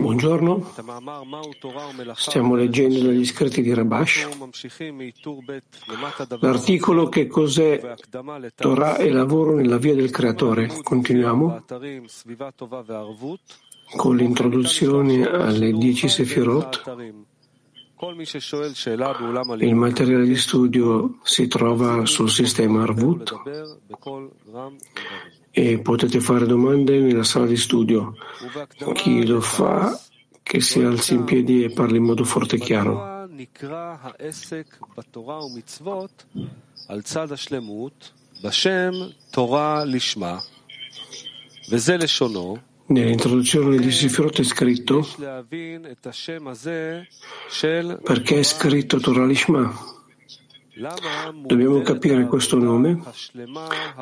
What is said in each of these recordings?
Buongiorno. Stiamo leggendo gli scritti di Rabash. L'articolo Che cos'è Torah e lavoro nella via del creatore. Continuiamo con l'introduzione alle 10 Sefirot. Il materiale di studio si trova sul sistema Arvut e potete fare domande nella sala di studio. Chi lo fa, che si alzi in piedi e parli in modo forte e chiaro. Torah lishma Nell'introduzione di Sifirot è scritto perché è scritto Torah Lishma. Dobbiamo capire questo nome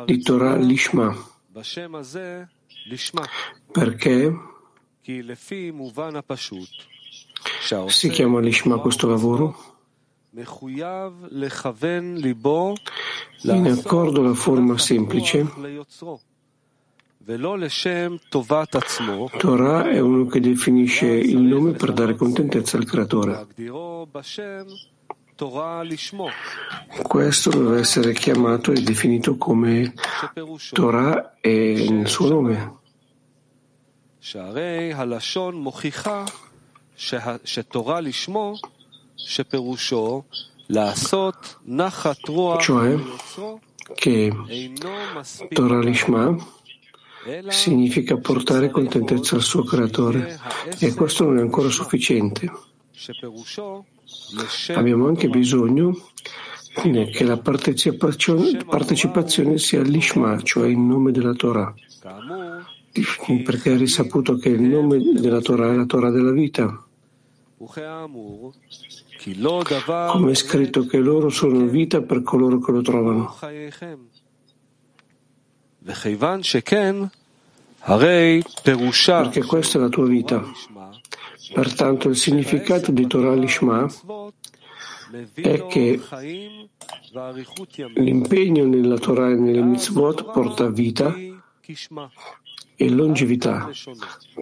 di Torah Lishma perché si chiama Lishma questo lavoro in accordo alla forma semplice Torah è uno che definisce il nome per dare contentezza al creatore. Questo deve essere chiamato e definito come Torah e il suo nome. Cioè che Torah Lishma significa portare contentezza al suo creatore e questo non è ancora sufficiente. Abbiamo anche bisogno eh, che la partecipazione sia l'Ishma, cioè il nome della Torah, perché è risaputo che il nome della Torah è la Torah della vita. Come è scritto che loro sono vita per coloro che lo trovano. Perché questa è la tua vita. Pertanto il significato di Torah Lishma è che l'impegno nella Torah e nelle mitzvot porta vita e longevità,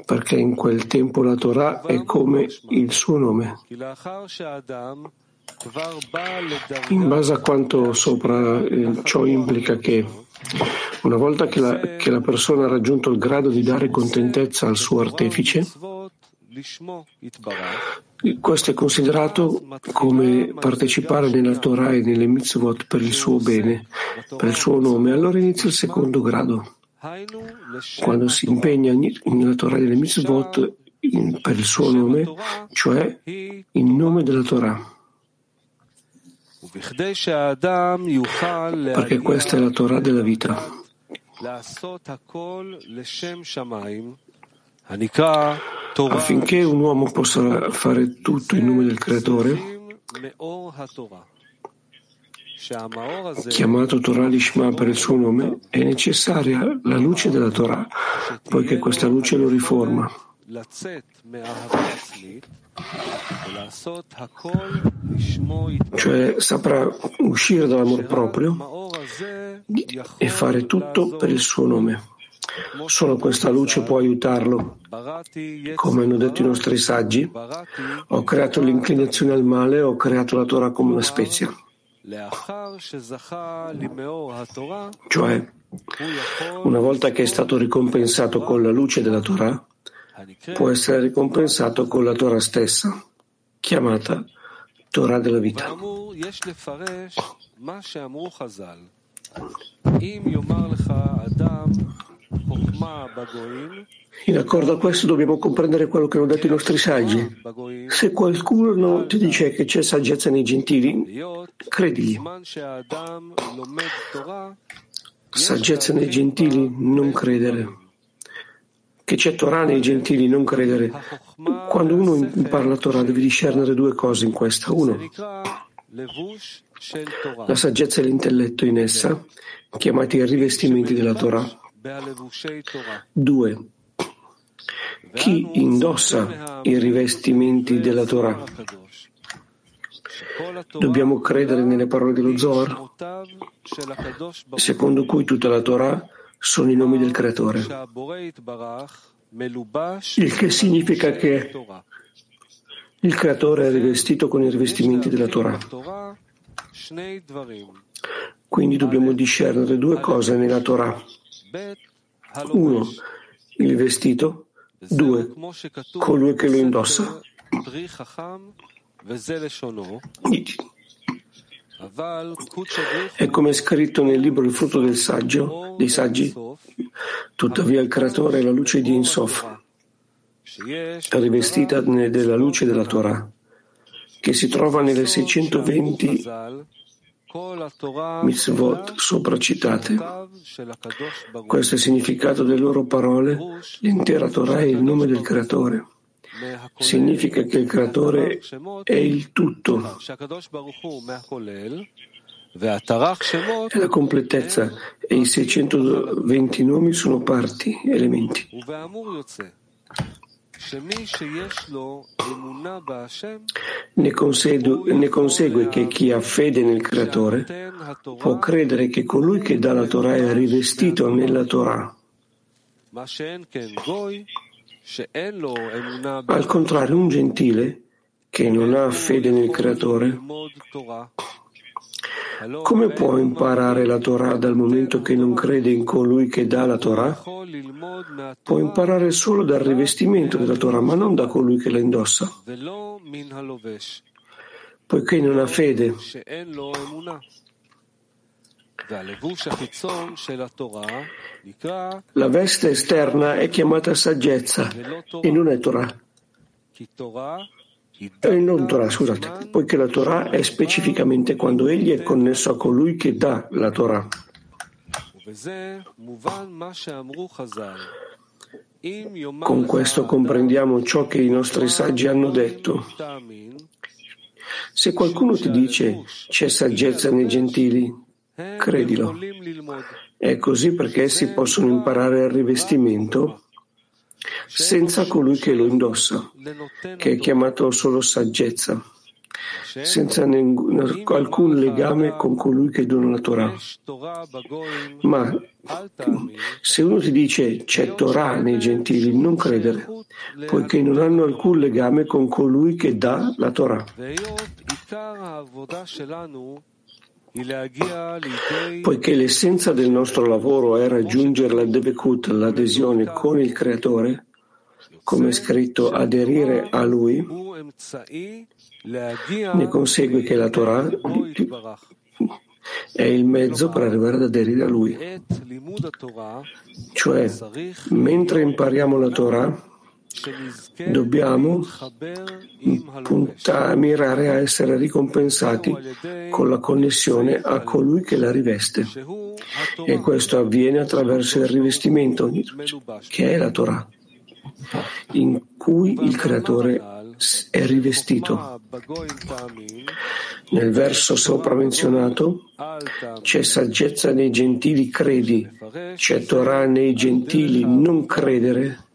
perché in quel tempo la Torah è come il suo nome. In base a quanto sopra, eh, ciò implica che una volta che la, che la persona ha raggiunto il grado di dare contentezza al suo artefice, questo è considerato come partecipare nella Torah e nelle mitzvot per il suo bene, per il suo nome. Allora inizia il secondo grado. Quando si impegna nella Torah e nelle mitzvot per il suo nome, cioè in nome della Torah. Perché questa è la Torah della vita. Affinché un uomo possa fare tutto in nome del Creatore, chiamato Torah Lishma per il suo nome, è necessaria la luce della Torah, poiché questa luce lo riforma. Cioè saprà uscire dall'amor proprio e fare tutto per il suo nome. Solo questa luce può aiutarlo. Come hanno detto i nostri saggi, ho creato l'inclinazione al male, ho creato la Torah come una spezia. Cioè, una volta che è stato ricompensato con la luce della Torah, può essere ricompensato con la Torah stessa, chiamata Torah della vita. In accordo a questo dobbiamo comprendere quello che hanno detto i nostri saggi. Se qualcuno ti dice che c'è saggezza nei gentili, credigli. Saggezza nei gentili, non credere che c'è Torah nei gentili, non credere. Quando uno impara la Torah devi discernere due cose in questa. Uno, la saggezza e l'intelletto in essa, chiamati i rivestimenti della Torah. Due, chi indossa i rivestimenti della Torah. Dobbiamo credere nelle parole dello Zohar, secondo cui tutta la Torah sono i nomi del creatore. Il che significa che il creatore è rivestito con i rivestimenti della Torah. Quindi dobbiamo discernere due cose nella Torah. Uno, il vestito. Due, colui che lo indossa. È come è scritto nel libro Il frutto del saggio, dei saggi. Tuttavia il creatore è la luce di Insof, rivestita della luce della Torah, che si trova nelle 620 mitzvot sopracitate. Questo è il significato delle loro parole. L'intera Torah è il nome del creatore. Significa che il creatore è il tutto. È la completezza e i 620 nomi sono parti, elementi. Ne consegue, ne consegue, che chi ha fede nel Creatore può credere che colui che dà la Torah è rivestito nella Torah. Al contrario, un gentile che non ha fede nel Creatore come può imparare la Torah dal momento che non crede in colui che dà la Torah? Può imparare solo dal rivestimento della Torah, ma non da colui che la indossa, poiché non ha fede. La veste esterna è chiamata saggezza e non è Torah. Eh, non Torah, scusate, poiché la Torah è specificamente quando egli è connesso a colui che dà la Torah. Con questo comprendiamo ciò che i nostri saggi hanno detto. Se qualcuno ti dice c'è saggezza nei gentili, credilo. È così perché essi possono imparare il rivestimento senza colui che lo indossa, che è chiamato solo saggezza, senza alcun legame con colui che dona la Torah. Ma se uno ti dice c'è Torah nei gentili, non credere, poiché non hanno alcun legame con colui che dà la Torah. Poiché l'essenza del nostro lavoro è raggiungere la Debekut, l'adesione con il Creatore, come è scritto aderire a Lui, ne consegue che la Torah è il mezzo per arrivare ad aderire a Lui. Cioè, mentre impariamo la Torah, dobbiamo punta, mirare a essere ricompensati con la connessione a colui che la riveste. E questo avviene attraverso il rivestimento, che è la Torah in cui il creatore è rivestito. Nel verso sopra menzionato c'è saggezza nei gentili credi, c'è Torah nei gentili non credere.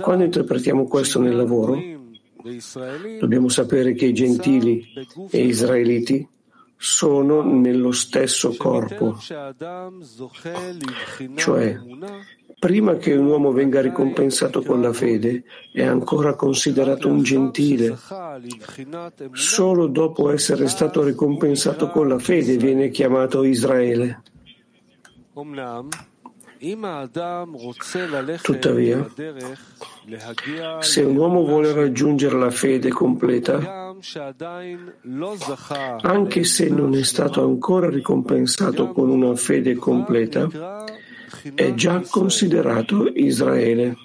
Quando interpretiamo questo nel lavoro, dobbiamo sapere che i gentili e israeliti sono nello stesso corpo, cioè prima che un uomo venga ricompensato con la fede, è ancora considerato un gentile. Solo dopo essere stato ricompensato con la fede viene chiamato Israele. Tuttavia, se un uomo vuole raggiungere la fede completa, anche se non è stato ancora ricompensato con una fede completa, è già considerato Israele.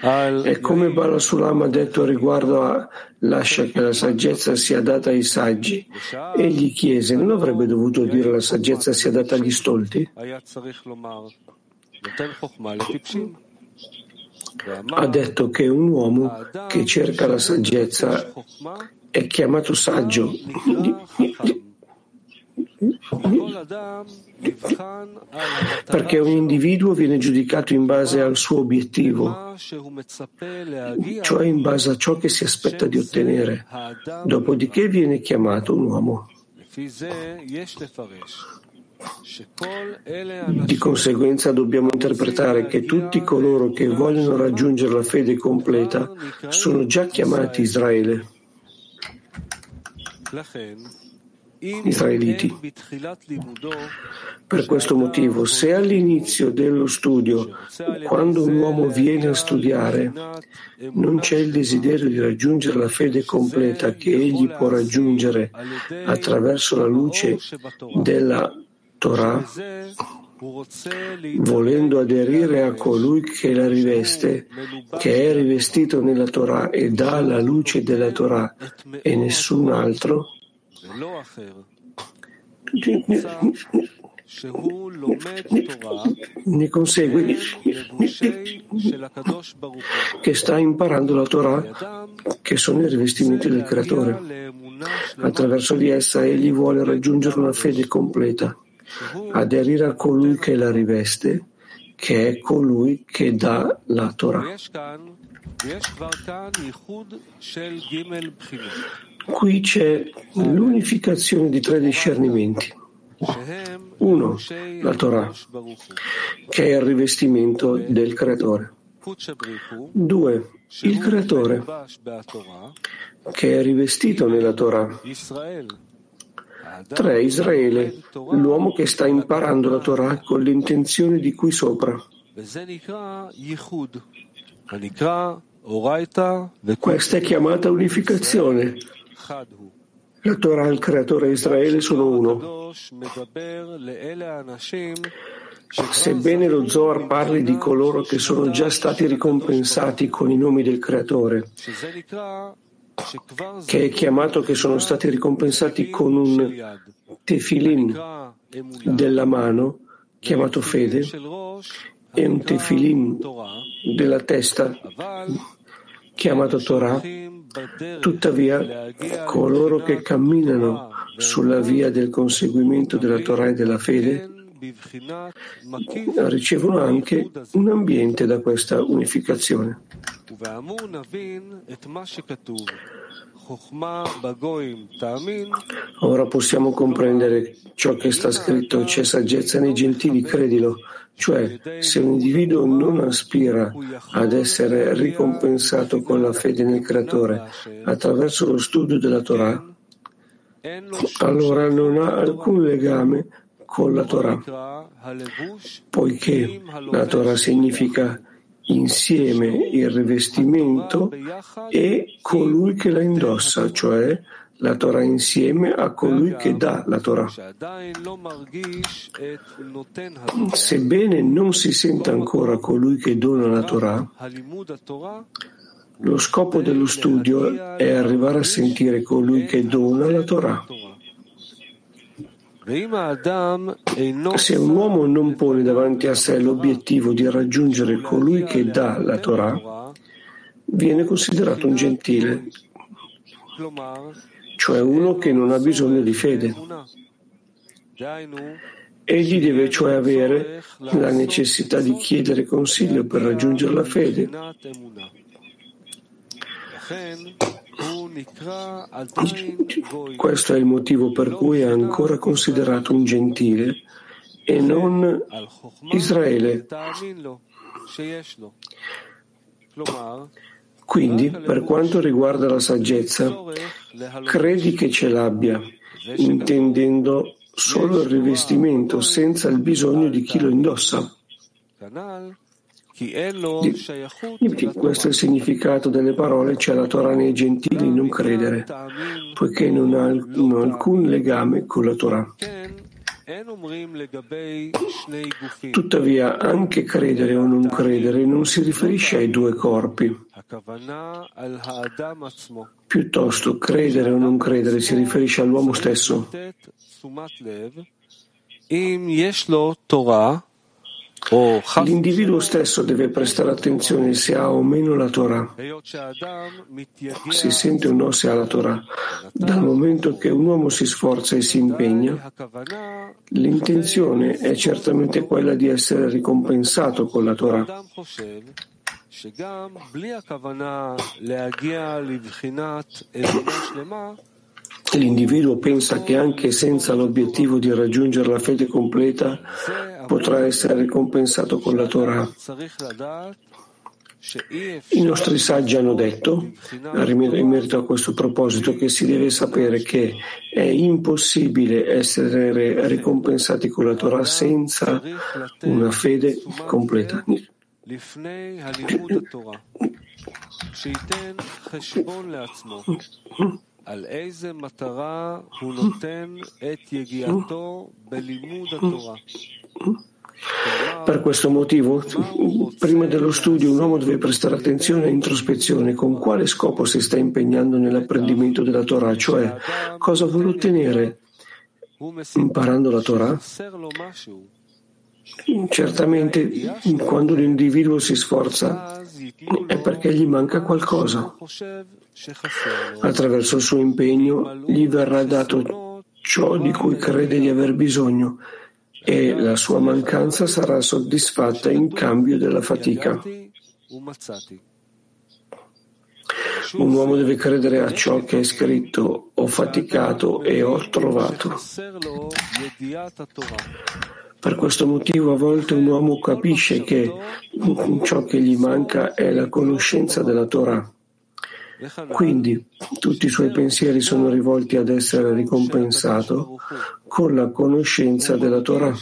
E come Bala Sulam ha detto riguardo a lascia che la saggezza sia data ai saggi, egli chiese, non avrebbe dovuto dire la saggezza sia data agli stolti? Ha detto che un uomo che cerca la saggezza è chiamato saggio. Perché un individuo viene giudicato in base al suo obiettivo, cioè in base a ciò che si aspetta di ottenere, dopodiché viene chiamato un uomo. Di conseguenza dobbiamo interpretare che tutti coloro che vogliono raggiungere la fede completa sono già chiamati Israele. Israeliti. Per questo motivo, se all'inizio dello studio, quando un uomo viene a studiare, non c'è il desiderio di raggiungere la fede completa che egli può raggiungere attraverso la luce della Torah, volendo aderire a colui che la riveste, che è rivestito nella Torah e dà la luce della Torah. E nessun altro, ne consegue che sta imparando la Torah, che sono i rivestimenti del Creatore. Attraverso di essa egli vuole raggiungere una fede completa, aderire a colui che la riveste, che è colui che dà la Torah. Qui c'è l'unificazione di tre discernimenti. Uno, la Torah, che è il rivestimento del Creatore. Due, il Creatore, che è rivestito nella Torah. Tre, Israele, l'uomo che sta imparando la Torah con l'intenzione di qui sopra. Questa è chiamata unificazione. La Torah e il creatore Israele sono uno. Sebbene lo Zohar parli di coloro che sono già stati ricompensati con i nomi del creatore, che è chiamato che sono stati ricompensati con un tefilin della mano, chiamato fede, e un tefilin della testa, chiamato Torah, tuttavia coloro che camminano sulla via del conseguimento della Torah e della fede ricevono anche un ambiente da questa unificazione. Ora possiamo comprendere ciò che sta scritto, c'è saggezza nei gentili, credilo, cioè se un individuo non aspira ad essere ricompensato con la fede nel Creatore attraverso lo studio della Torah, allora non ha alcun legame con la Torah, poiché la Torah significa insieme il rivestimento e colui che la indossa, cioè la Torah insieme a colui che dà la Torah. Sebbene non si senta ancora colui che dona la Torah, lo scopo dello studio è arrivare a sentire colui che dona la Torah. Se un uomo non pone davanti a sé l'obiettivo di raggiungere colui che dà la Torah, viene considerato un gentile, cioè uno che non ha bisogno di fede. Egli deve cioè avere la necessità di chiedere consiglio per raggiungere la fede. Questo è il motivo per cui è ancora considerato un gentile e non Israele. Quindi, per quanto riguarda la saggezza, credi che ce l'abbia, intendendo solo il rivestimento senza il bisogno di chi lo indossa. Questo è il significato delle parole c'è la Torah nei gentili non credere, poiché non hanno alcun legame con la Torah. Tuttavia, anche credere o non credere non si riferisce ai due corpi. Piuttosto, credere o non credere si riferisce all'uomo stesso. L'individuo stesso deve prestare attenzione se ha o meno la Torah, se sente o no se ha la Torah. Dal momento che un uomo si sforza e si impegna, l'intenzione è certamente quella di essere ricompensato con la Torah. L'individuo pensa che anche senza l'obiettivo di raggiungere la fede completa potrà essere ricompensato con la Torah. I nostri saggi hanno detto, in merito a questo proposito, che si deve sapere che è impossibile essere ricompensati con la Torah senza una fede completa. Per questo motivo, prima dello studio un uomo deve prestare attenzione e introspezione con quale scopo si sta impegnando nell'apprendimento della Torah, cioè cosa vuole ottenere imparando la Torah. Certamente quando l'individuo si sforza è perché gli manca qualcosa. Attraverso il suo impegno gli verrà dato ciò di cui crede di aver bisogno e la sua mancanza sarà soddisfatta in cambio della fatica. Un uomo deve credere a ciò che è scritto, ho faticato e ho trovato. Per questo motivo a volte un uomo capisce che ciò che gli manca è la conoscenza della Torah. Quindi tutti i suoi pensieri sono rivolti ad essere ricompensato con la conoscenza della Torah.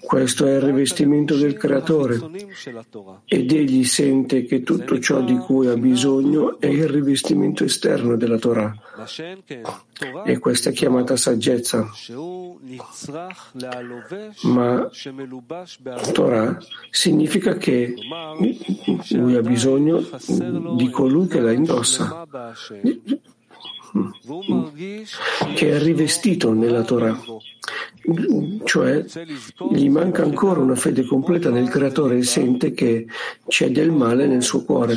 Questo è il rivestimento del Creatore ed egli sente che tutto ciò di cui ha bisogno è il rivestimento esterno della Torah. E questa è chiamata saggezza. Ma Torah significa che lui ha bisogno di colui che la indossa, che è rivestito nella Torah. Cioè, gli manca ancora una fede completa nel Creatore e sente che c'è del male nel suo cuore.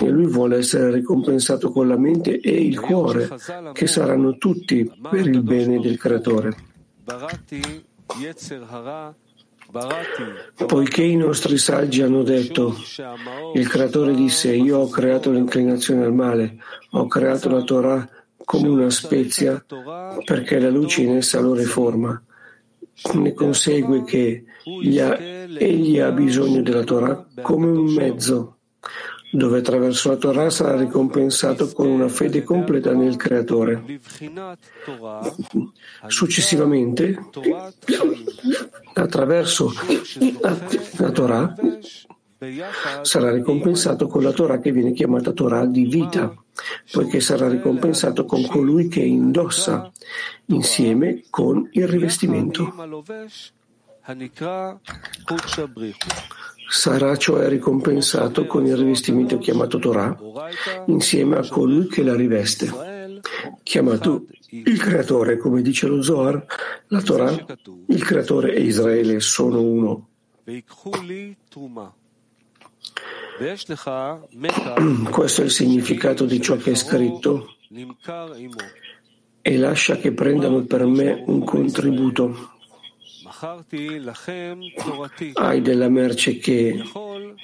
E lui vuole essere ricompensato con la mente e il cuore, che saranno tutti per il bene del Creatore. Poiché i nostri saggi hanno detto, il creatore disse, io ho creato l'inclinazione al male, ho creato la Torah come una spezia perché la luce in essa lo riforma. Ne consegue che egli ha bisogno della Torah come un mezzo dove attraverso la Torah sarà ricompensato con una fede completa nel Creatore. Successivamente, attraverso la Torah, sarà ricompensato con la Torah che viene chiamata Torah di vita, poiché sarà ricompensato con colui che indossa insieme con il rivestimento. Sarà cioè ricompensato con il rivestimento chiamato Torah insieme a colui che la riveste, chiamato il creatore, come dice lo Zohar, la Torah, il creatore e Israele sono uno. Questo è il significato di ciò che è scritto. E lascia che prendano per me un contributo hai della merce che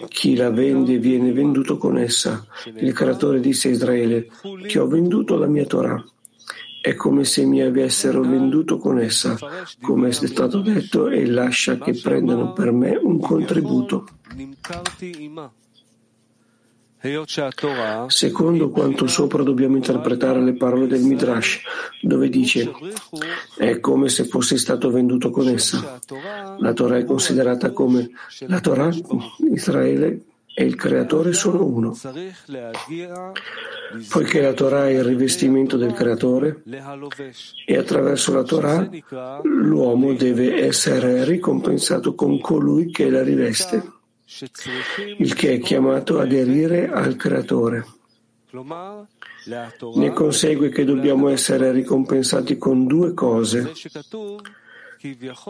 chi la vende viene venduto con essa. Il creatore disse a Israele, ti ho venduto la mia Torah. È come se mi avessero venduto con essa, come è stato detto, e lascia che prendano per me un contributo. Secondo quanto sopra dobbiamo interpretare le parole del Midrash, dove dice è come se fosse stato venduto con essa. La Torah è considerata come la Torah, Israele e il Creatore sono uno. Poiché la Torah è il rivestimento del Creatore e attraverso la Torah l'uomo deve essere ricompensato con colui che la riveste il che è chiamato aderire al Creatore. Ne consegue che dobbiamo essere ricompensati con due cose,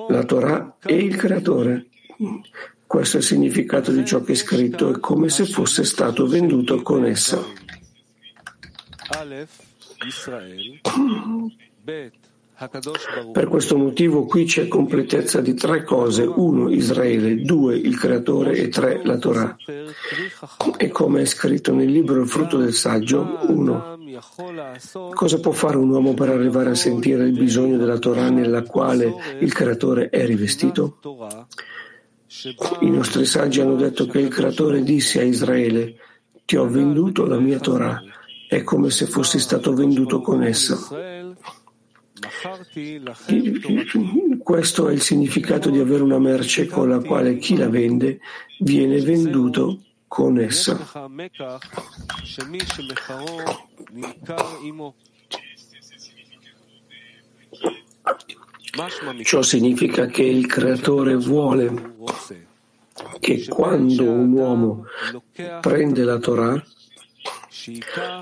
la Torah e il Creatore. Questo è il significato di ciò che è scritto, è come se fosse stato venduto con essa. Per questo motivo qui c'è completezza di tre cose. Uno, Israele, due, il Creatore e tre, la Torah. E come è scritto nel libro Il frutto del saggio, uno, Cosa può fare un uomo per arrivare a sentire il bisogno della Torah nella quale il creatore è rivestito? I nostri saggi hanno detto che il creatore disse a Israele, ti ho venduto la mia Torah, è come se fossi stato venduto con essa. Questo è il significato di avere una merce con la quale chi la vende viene venduto con essa. Ciò significa che il creatore vuole che quando un uomo prende la Torah,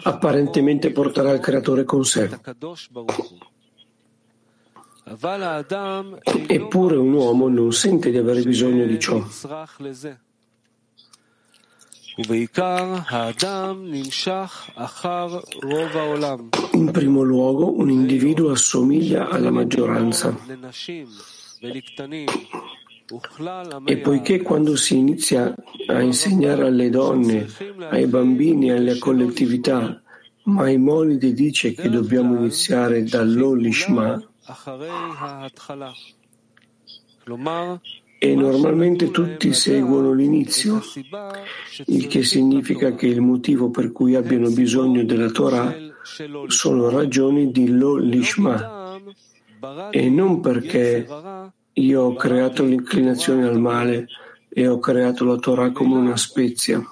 apparentemente porterà il creatore con sé. Eppure un uomo non sente di avere bisogno di ciò. In primo luogo, un individuo assomiglia alla maggioranza. E poiché quando si inizia a insegnare alle donne, ai bambini e alle collettività, Maimonide dice che dobbiamo iniziare dall'Olishma, e normalmente tutti seguono l'inizio, il che significa che il motivo per cui abbiano bisogno della Torah sono ragioni di lo lishma e non perché io ho creato l'inclinazione al male e ho creato la Torah come una spezia.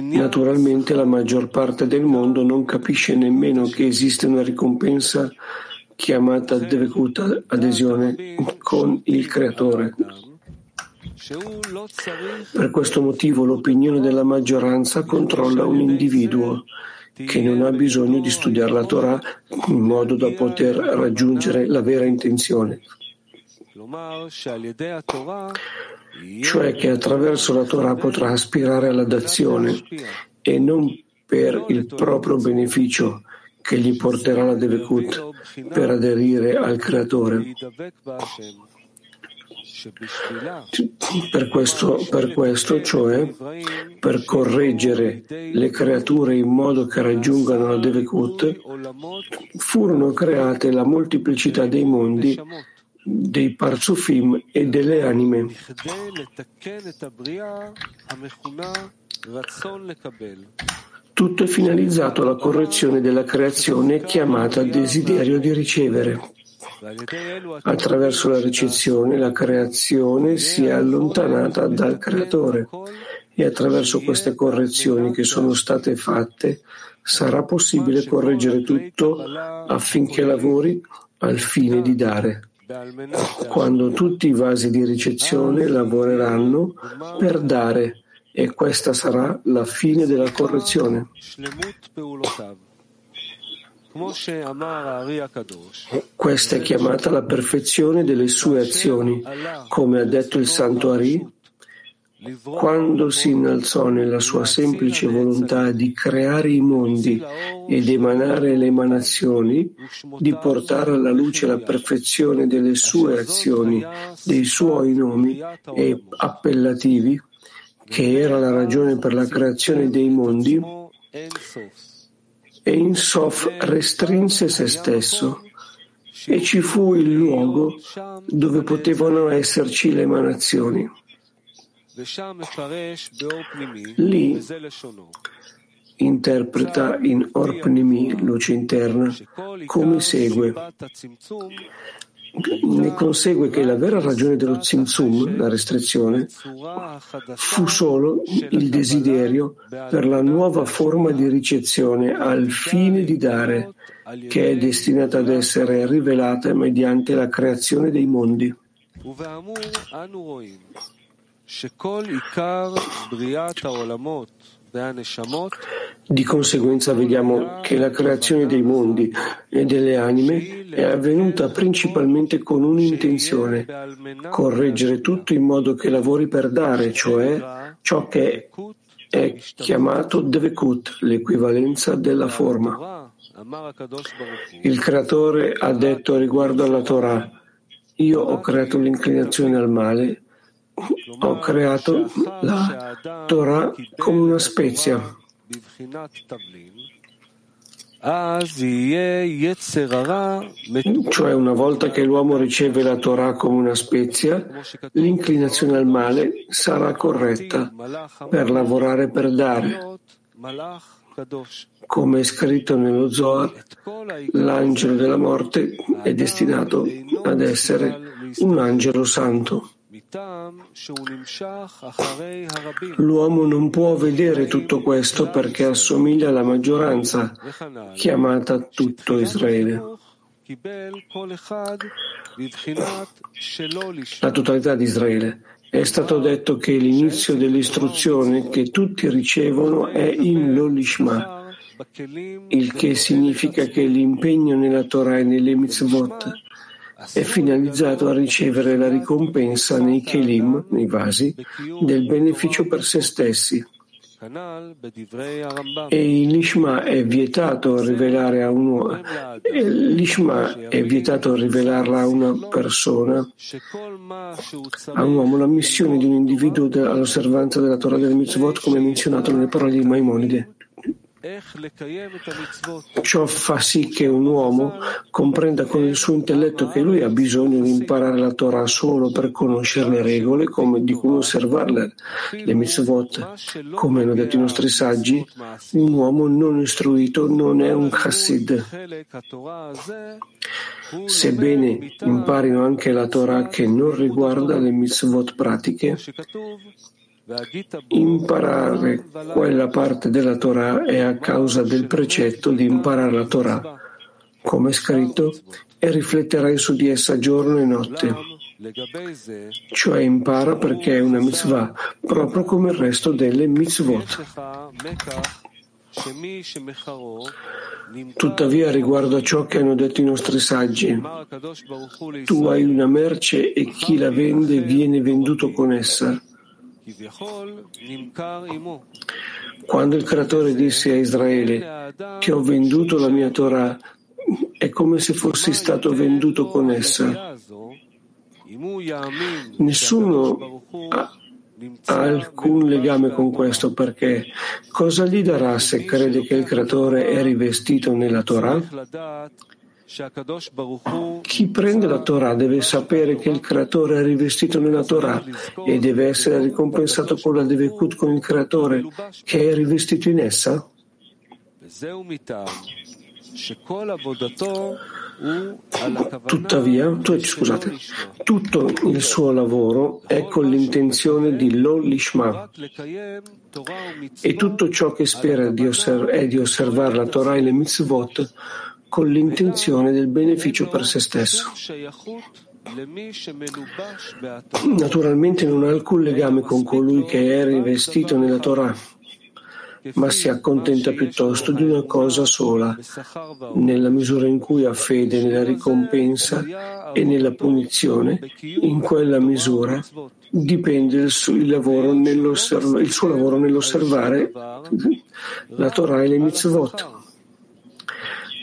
Naturalmente la maggior parte del mondo non capisce nemmeno che esiste una ricompensa chiamata Devekuta, adesione con il creatore. Per questo motivo l'opinione della maggioranza controlla un individuo che non ha bisogno di studiare la Torah in modo da poter raggiungere la vera intenzione, cioè che attraverso la Torah potrà aspirare alla dazione e non per il proprio beneficio che gli porterà la Devekut per aderire al Creatore. Per questo, per questo, cioè per correggere le creature in modo che raggiungano la Devekut, furono create la moltiplicità dei mondi, dei parzufim e delle anime. Tutto è finalizzato alla correzione della creazione chiamata desiderio di ricevere. Attraverso la ricezione la creazione si è allontanata dal creatore e attraverso queste correzioni che sono state fatte sarà possibile correggere tutto affinché lavori al fine di dare. Quando tutti i vasi di ricezione lavoreranno per dare e questa sarà la fine della correzione. Questa è chiamata la perfezione delle sue azioni, come ha detto il Santo Ari, quando si innalzò nella sua semplice volontà di creare i mondi ed emanare le emanazioni, di portare alla luce la perfezione delle sue azioni, dei suoi nomi e appellativi, che era la ragione per la creazione dei mondi, e in Sof restrinse se stesso e ci fu il luogo dove potevano esserci le emanazioni. Lì interpreta in Orpnimi, luce interna, come segue. Ne consegue che la vera ragione dello Tzimtzum, la restrizione, fu solo il desiderio per la nuova forma di ricezione al fine di dare, che è destinata ad essere rivelata mediante la creazione dei mondi. Di conseguenza vediamo che la creazione dei mondi e delle anime è avvenuta principalmente con un'intenzione, correggere tutto in modo che lavori per dare, cioè ciò che è chiamato Devekut, l'equivalenza della forma. Il creatore ha detto riguardo alla Torah, io ho creato l'inclinazione al male ho creato la Torah come una spezia. Cioè una volta che l'uomo riceve la Torah come una spezia, l'inclinazione al male sarà corretta per lavorare per dare. Come è scritto nello Zohar, l'angelo della morte è destinato ad essere un angelo santo. L'uomo non può vedere tutto questo perché assomiglia alla maggioranza, chiamata tutto Israele. La totalità di Israele. È stato detto che l'inizio dell'istruzione che tutti ricevono è in Lolishma, il che significa che l'impegno nella Torah e nelle mitzvot è finalizzato a ricevere la ricompensa nei kelim, nei vasi, del beneficio per se stessi. E l'Ishma è vietato rivelare a uno, l'Ishma è vietato rivelarla a una persona, a un uomo, la missione di un individuo all'osservanza della Torah del Mitzvot, come menzionato nelle parole di Maimonide. Ciò fa sì che un uomo comprenda con il suo intelletto che lui ha bisogno di imparare la Torah solo per conoscere le regole come di come osservarle, le mitzvot. Come hanno detto i nostri saggi, un uomo non istruito non è un chassid. Sebbene imparino anche la Torah che non riguarda le mitzvot pratiche, Imparare quella parte della Torah è a causa del precetto di imparare la Torah, come è scritto, e rifletterai su di essa giorno e notte. Cioè impara perché è una mitzvah, proprio come il resto delle mitzvot. Tuttavia, riguardo a ciò che hanno detto i nostri saggi, tu hai una merce e chi la vende viene venduto con essa. Quando il Creatore disse a Israele, ti ho venduto la mia Torah, è come se fossi stato venduto con essa. Nessuno ha alcun legame con questo perché cosa gli darà se crede che il Creatore è rivestito nella Torah? Chi prende la Torah deve sapere che il Creatore è rivestito nella Torah e deve essere ricompensato con la Devekut con il Creatore che è rivestito in essa? Tuttavia, scusate, tutto il suo lavoro è con l'intenzione di Lolishma e tutto ciò che spera di osserv- è di osservare la Torah e le mitzvot con l'intenzione del beneficio per se stesso. Naturalmente non ha alcun legame con colui che è rivestito nella Torah, ma si accontenta piuttosto di una cosa sola, nella misura in cui ha fede nella ricompensa e nella punizione, in quella misura dipende il suo, lavoro il suo lavoro nell'osservare la Torah e le mitzvot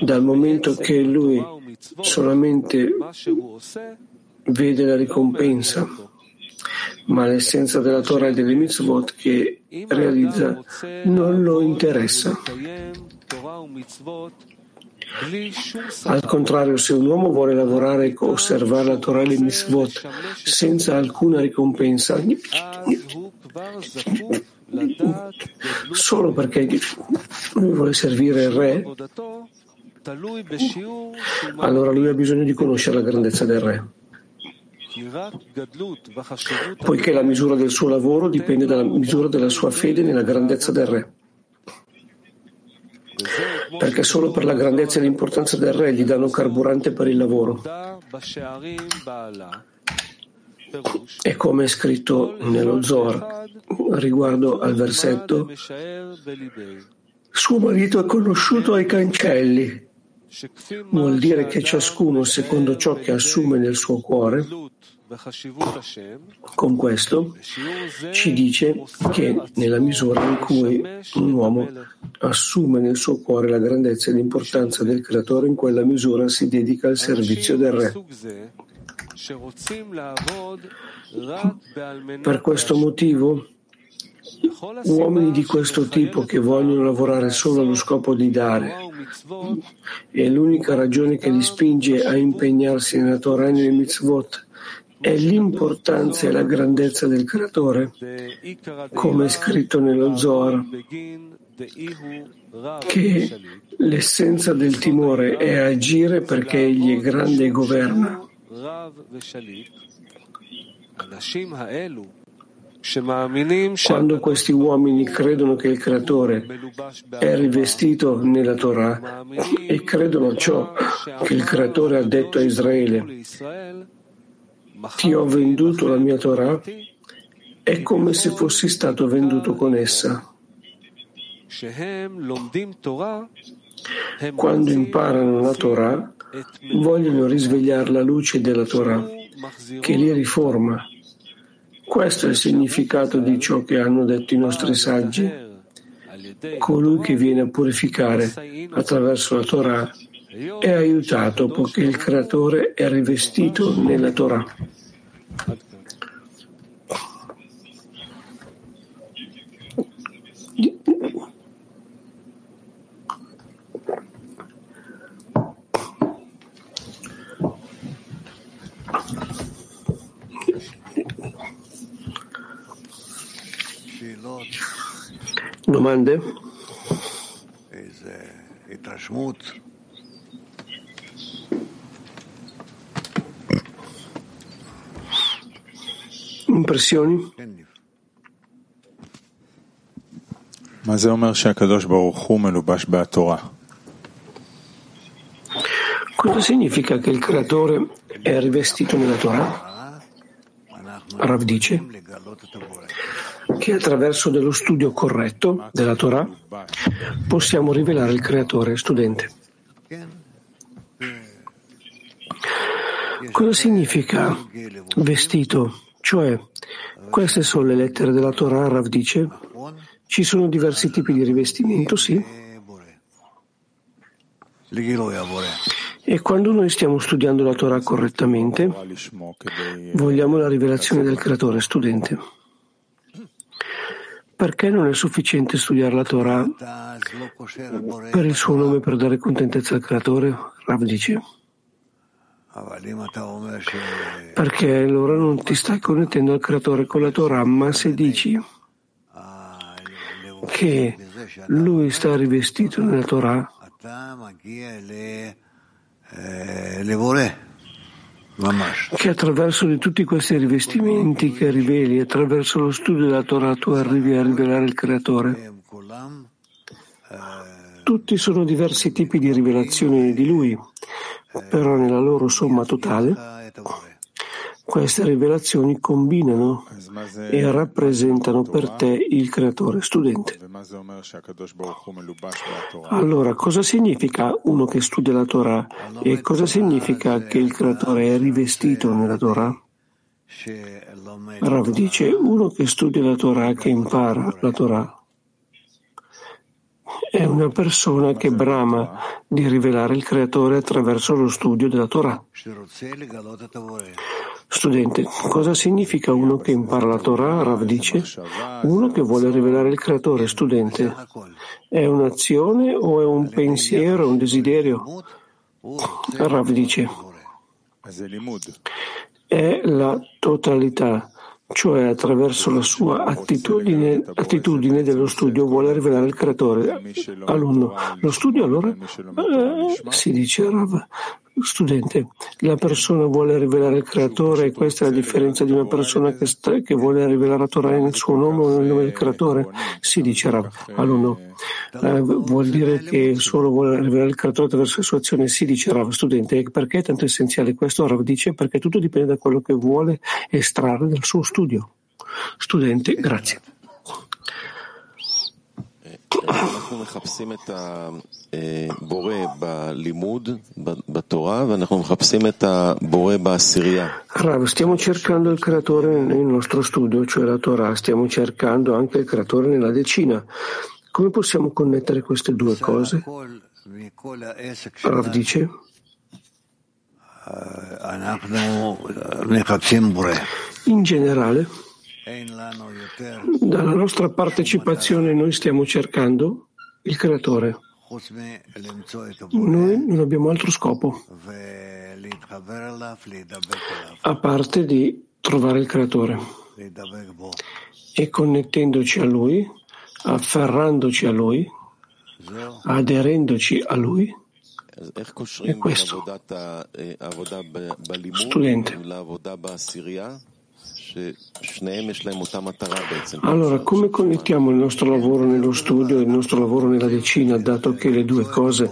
dal momento che lui solamente vede la ricompensa, ma l'essenza della Torah e delle mitzvot che realizza non lo interessa. Al contrario, se un uomo vuole lavorare e osservare la Torah e le mitzvot senza alcuna ricompensa, solo perché lui vuole servire il re, allora lui ha bisogno di conoscere la grandezza del re. Poiché la misura del suo lavoro dipende dalla misura della sua fede nella grandezza del re. Perché solo per la grandezza e l'importanza del re gli danno carburante per il lavoro. E come è scritto nello Zohar riguardo al versetto, suo marito è conosciuto ai cancelli Vuol dire che ciascuno secondo ciò che assume nel suo cuore, con questo ci dice che nella misura in cui un uomo assume nel suo cuore la grandezza e l'importanza del creatore, in quella misura si dedica al servizio del re. Per questo motivo, uomini di questo tipo che vogliono lavorare solo allo scopo di dare e l'unica ragione che li spinge a impegnarsi nella Torah e nelle mitzvot è l'importanza e la grandezza del Creatore, come è scritto nello Zohar, che l'essenza del timore è agire perché egli è grande e governa. Quando questi uomini credono che il Creatore è rivestito nella Torah e credono ciò che il Creatore ha detto a Israele, ti ho venduto la mia Torah, è come se fossi stato venduto con essa. Quando imparano la Torah, vogliono risvegliare la luce della Torah, che li riforma. Questo è il significato di ciò che hanno detto i nostri saggi. Colui che viene a purificare attraverso la Torah è aiutato poiché il Creatore è rivestito nella Torah. domande? Impressioni? Cosa significa che il Creatore è rivestito nella Torah? Rav dice, che attraverso dello studio corretto della Torah possiamo rivelare il creatore studente. Cosa significa vestito? Cioè, queste sono le lettere della Torah, Rav dice. Ci sono diversi tipi di rivestimento, sì. E quando noi stiamo studiando la Torah correttamente, vogliamo la rivelazione del creatore studente. Perché non è sufficiente studiare la Torah per il suo nome per dare contentezza al creatore? Rav dice. Perché allora non ti stai connettendo al creatore con la Torah, ma se dici che lui sta rivestito nella Torah, che attraverso di tutti questi rivestimenti che riveli, attraverso lo studio della Torah, tu arrivi a rivelare il Creatore. Tutti sono diversi tipi di rivelazioni di Lui, però nella loro somma totale queste rivelazioni combinano e rappresentano per te il creatore studente. Allora, cosa significa uno che studia la Torah e cosa significa che il creatore è rivestito nella Torah? Rav dice uno che studia la Torah, che impara la Torah, è una persona che brama di rivelare il creatore attraverso lo studio della Torah. Studente, cosa significa uno che impara la Torah? Rav dice, uno che vuole rivelare il creatore. Studente, è un'azione o è un pensiero, un desiderio? Rav dice, è la totalità cioè attraverso la sua attitudine, attitudine, dello studio vuole rivelare il creatore. Alunno, lo studio allora? Eh, si dice Rav, studente, la persona vuole rivelare il creatore e questa è la differenza di una persona che, sta, che vuole rivelare la Torah nel suo nome o nel nome del creatore? Si dice Rav, alunno, eh, vuol dire che solo vuole rivelare il creatore attraverso le sue azioni? Si dice Rav, studente, perché è tanto essenziale questo? Rav dice perché tutto dipende da quello che vuole estrarre dal suo studio. Studente, grazie. Rav, stiamo cercando il creatore nel nostro studio, cioè la Torah, stiamo cercando anche il creatore nella decina. Come possiamo connettere queste due cose? Rav dice In generale, dalla nostra partecipazione noi stiamo cercando il Creatore. Noi non abbiamo altro scopo a parte di trovare il Creatore e connettendoci a Lui, afferrandoci a Lui, aderendoci a Lui. È questo. Studente. Allora, come connettiamo il nostro lavoro nello studio e il nostro lavoro nella decina, dato che le due cose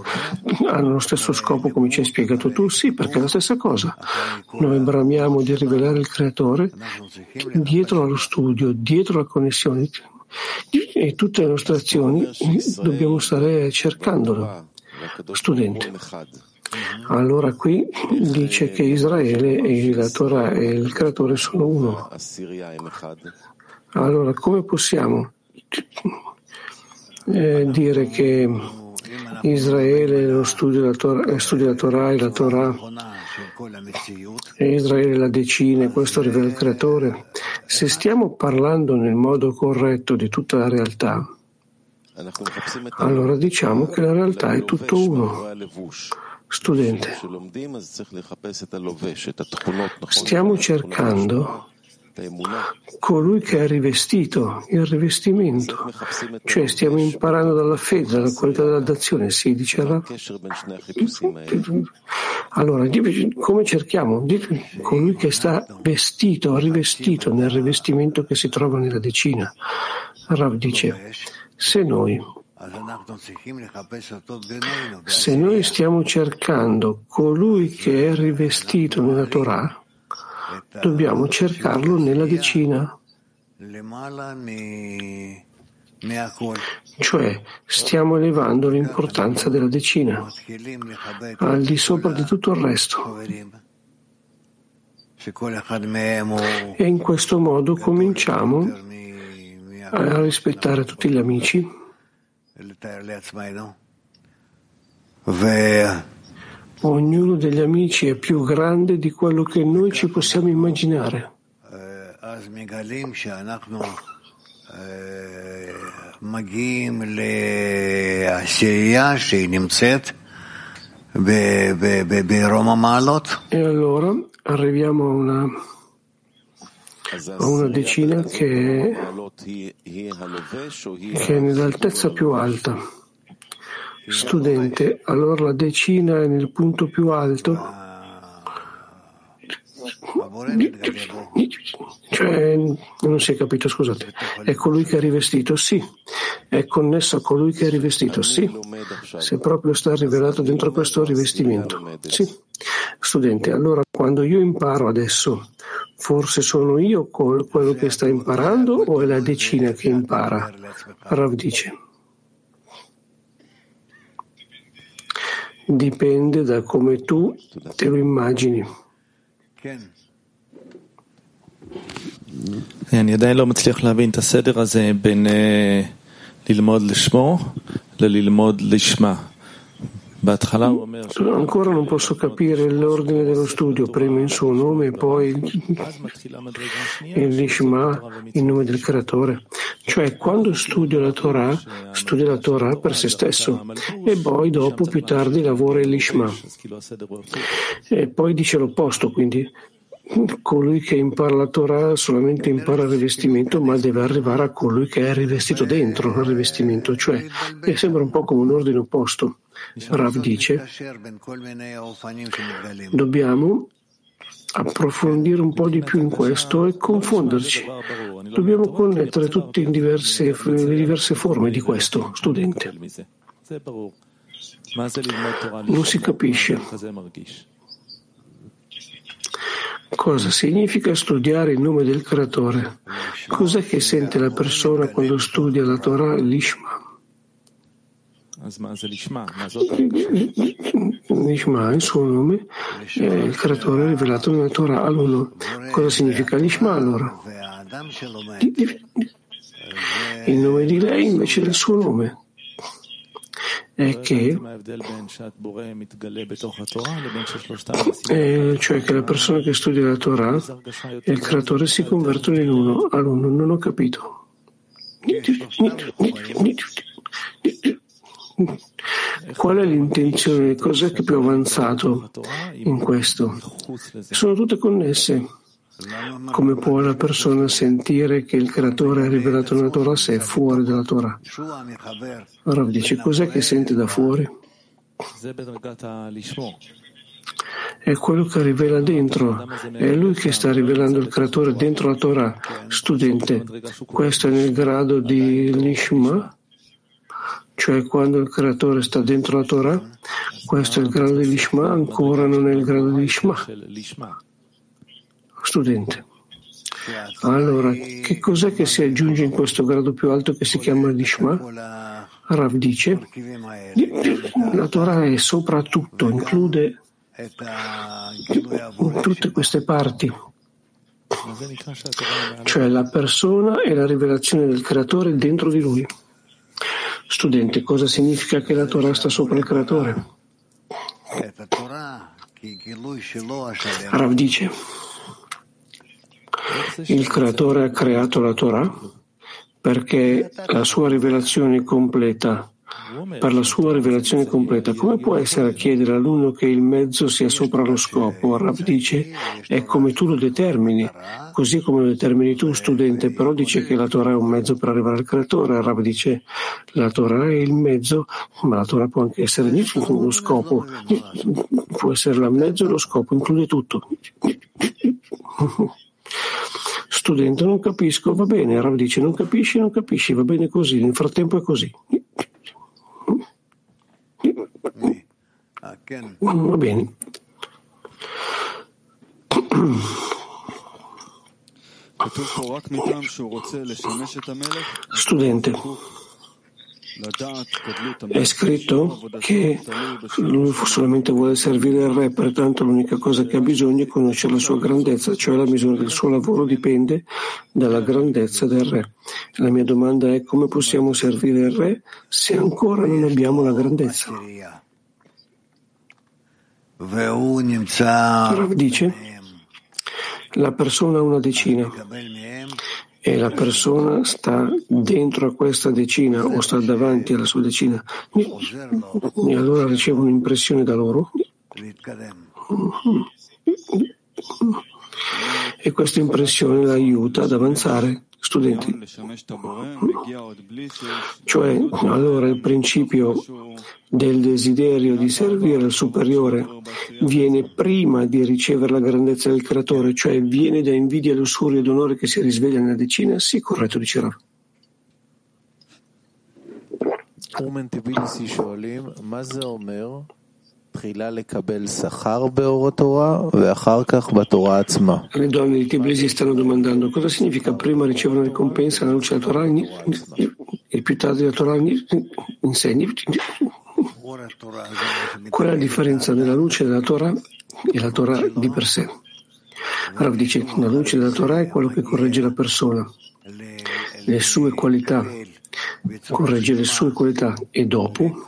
hanno lo stesso scopo, come ci hai spiegato tu? Sì, perché è la stessa cosa. Noi bramiamo di rivelare il Creatore dietro allo studio, dietro la connessione e tutte le nostre azioni dobbiamo stare cercandolo. Studente. Allora qui dice che Israele e la Torah e il creatore sono uno. Allora come possiamo eh, dire che Israele studia la Torah, studia la Torah e la Torah e Israele la decina e questo rivela il creatore? Se stiamo parlando nel modo corretto di tutta la realtà, allora diciamo che la realtà è tutto uno. Studente, stiamo cercando colui che è rivestito, il rivestimento, cioè stiamo imparando dalla fede, dalla qualità della dazione, si diceva. Allora, come cerchiamo? Colui che sta vestito, rivestito nel rivestimento che si trova nella decina. Rav dice, se noi se noi stiamo cercando colui che è rivestito nella Torah, dobbiamo cercarlo nella decina. Cioè stiamo elevando l'importanza della decina al di sopra di tutto il resto. E in questo modo cominciamo a rispettare tutti gli amici Ognuno degli amici è più grande di quello che noi ci possiamo immaginare. E allora arriviamo a una una decina che, che è nell'altezza più alta. Studente, allora la decina è nel punto più alto? Cioè, non si è capito, scusate. È colui che è rivestito? Sì. È connesso a colui che è rivestito? Sì. Se proprio sta rivelato dentro questo rivestimento? Sì. Studente, allora quando io imparo adesso Forse sono io quello che sta imparando o è la decina che impara? Rav dice. Dipende da come tu te lo immagini. אני עדיין לא מצליח להבין את הסדר הזה בין ללמוד לשמו לללמוד לשמה. Ancora non posso capire l'ordine dello studio, prima il suo nome e poi il Lishma, il nome del creatore. Cioè, quando studio la Torah, studio la Torah per se stesso e poi dopo, più tardi, lavora il Lishma. E poi dice l'opposto, quindi colui che impara la Torah solamente impara il rivestimento, ma deve arrivare a colui che è rivestito dentro il rivestimento, cioè mi sembra un po' come un ordine opposto. Rav dice, dobbiamo approfondire un po' di più in questo e confonderci. Dobbiamo connettere tutte in diverse, le diverse forme di questo studente. Non si capisce. Cosa significa studiare il nome del creatore? Cos'è che sente la persona quando studia la Torah l'Ishma? L'Ishma, il suo nome, è il creatore rivelato nella Torah all'uno. Cosa significa l'Ishma allora? Il nome di lei invece del suo nome. è che, eh, cioè che la persona che studia la Torah e il creatore si convertono in uno all'uno. Non ho capito. Qual è l'intenzione? Cos'è che è più avanzato in questo? Sono tutte connesse. Come può la persona sentire che il creatore ha rivelato la Torah se è fuori dalla Torah? Rav dice, cos'è che sente da fuori? È quello che rivela dentro, è lui che sta rivelando il creatore dentro la Torah. Studente, questo è nel grado di Lishma, cioè quando il creatore sta dentro la Torah, questo è il grado di Lishma, ancora non è il grado di Lishma. Studente. Allora, che cos'è che si aggiunge in questo grado più alto che si chiama Lishma? Rav dice, la Torah è soprattutto, include tutte queste parti, cioè la persona e la rivelazione del creatore dentro di lui. Studente, cosa significa che la Torah sta sopra il creatore? Rav dice, il creatore ha creato la Torah perché la sua rivelazione completa per la sua rivelazione completa. Come può essere a chiedere all'uno che il mezzo sia sopra lo scopo? Rab dice è come tu lo determini, così come lo determini tu, studente, però dice che la Torah è un mezzo per arrivare al creatore. Rab dice la Torah è il mezzo, ma la Torah può anche essere lo scopo, può essere il mezzo e lo scopo, include tutto. Studente, non capisco, va bene, Rav dice non capisci, non capisci, va bene così, nel frattempo è così. Va bene. Studente, è scritto che lui solamente vuole servire il re, pertanto l'unica cosa che ha bisogno è conoscere la sua grandezza, cioè la misura del suo lavoro dipende dalla grandezza del re. La mia domanda è come possiamo servire il re se ancora non abbiamo la grandezza? Rav dice, la persona ha una decina e la persona sta dentro a questa decina o sta davanti alla sua decina. E allora riceve un'impressione da loro. E questa impressione l'aiuta ad avanzare studenti. Cioè, allora il principio del desiderio di servire al superiore viene prima di ricevere la grandezza del creatore, cioè viene da invidia, lussuria ed onore che si risveglia nella decina? Sì, corretto, dice Rav. Le donne di Tbilisi stanno domandando cosa significa prima ricevere una ricompensa alla luce della Torah e più tardi la Torah insegna. Qual è la differenza della luce della Torah e la Torah di per sé? Rav dice che la luce della Torah è quello che corregge la persona, le sue qualità, corregge le sue qualità e dopo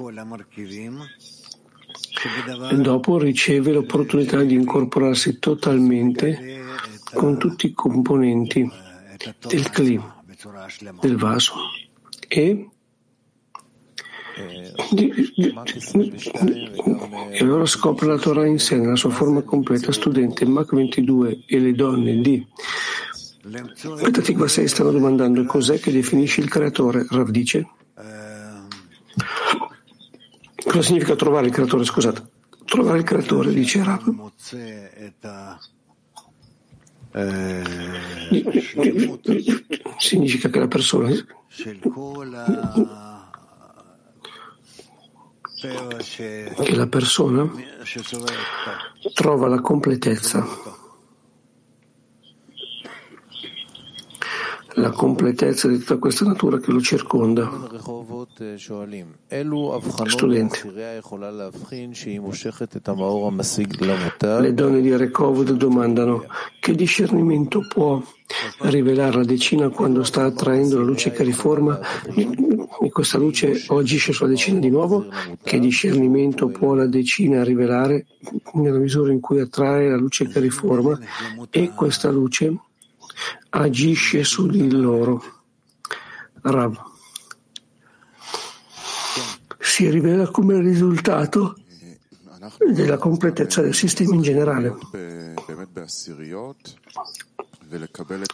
dopo riceve l'opportunità di incorporarsi totalmente con tutti i componenti del cli, del vaso e e allora scopre la Torah in sé nella sua forma completa. Studente Mach 22 e le donne di Petatikva 6 stanno domandando cos'è che definisce il creatore. Rav dice Cosa significa trovare il creatore? Scusate. Trovare il creatore, dice Rav. Significa che la persona che la persona trova la completezza la completezza di tutta questa natura che lo circonda. Studente. Le donne di Rekovod domandano che discernimento può rivelare la decina quando sta attraendo la luce che riforma e questa luce agisce sulla decina di nuovo? Che discernimento può la decina rivelare nella misura in cui attrae la luce che riforma e questa luce agisce su di loro. Rav. Si rivela come risultato della completezza del sistema in generale.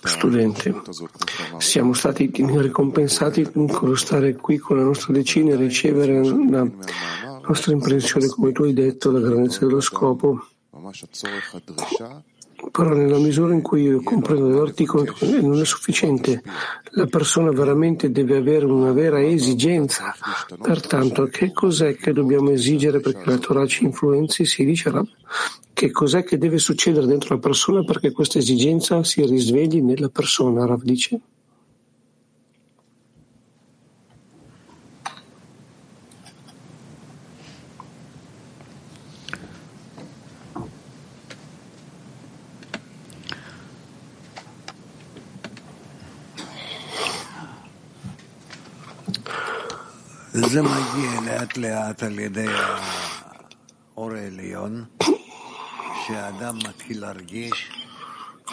Studente, siamo stati ricompensati con lo stare qui con la nostra decina e ricevere la nostra impressione, come tu hai detto, la grandezza dello scopo però nella misura in cui io comprendo l'articolo non è sufficiente. La persona veramente deve avere una vera esigenza. Pertanto, che cos'è che dobbiamo esigere perché la Torah ci influenzi? Si dice che cos'è che deve succedere dentro la persona perché questa esigenza si risvegli nella persona, Rav dice.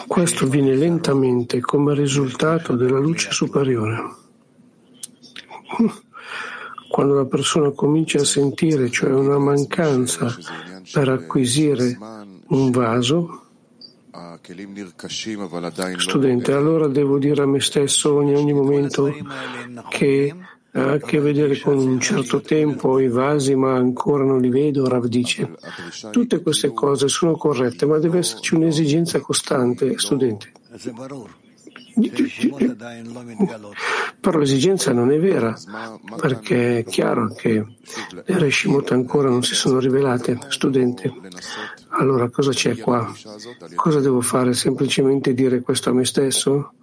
Questo viene lentamente come risultato della luce superiore. Quando la persona comincia a sentire, cioè una mancanza per acquisire un vaso, studente, allora devo dire a me stesso in ogni momento che ha a che vedere con un certo tempo i vasi, ma ancora non li vedo, Rav dice. Tutte queste cose sono corrette, ma deve esserci un'esigenza costante, studente. Però l'esigenza non è vera, perché è chiaro che le Reshimot ancora non si sono rivelate. Studente, allora cosa c'è qua? Cosa devo fare? Semplicemente dire questo a me stesso?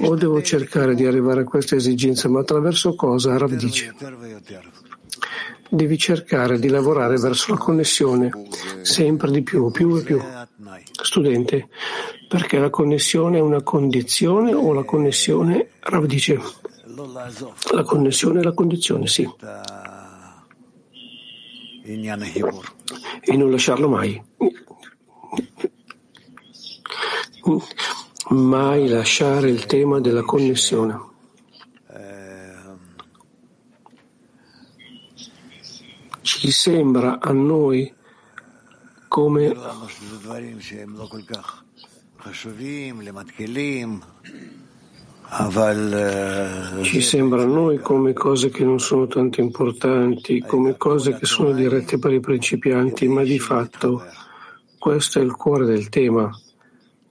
O devo cercare di arrivare a questa esigenza, ma attraverso cosa? Rav dice. Devi cercare di lavorare verso la connessione, sempre di più, più e più. Studente, perché la connessione è una condizione o la connessione, Rav dice, la connessione è la condizione, sì. E non lasciarlo mai mai lasciare il tema della connessione. Ci sembra a noi come ci sembra a noi come cose che non sono tanto importanti, come cose che sono dirette per i principianti, ma di fatto questo è il cuore del tema.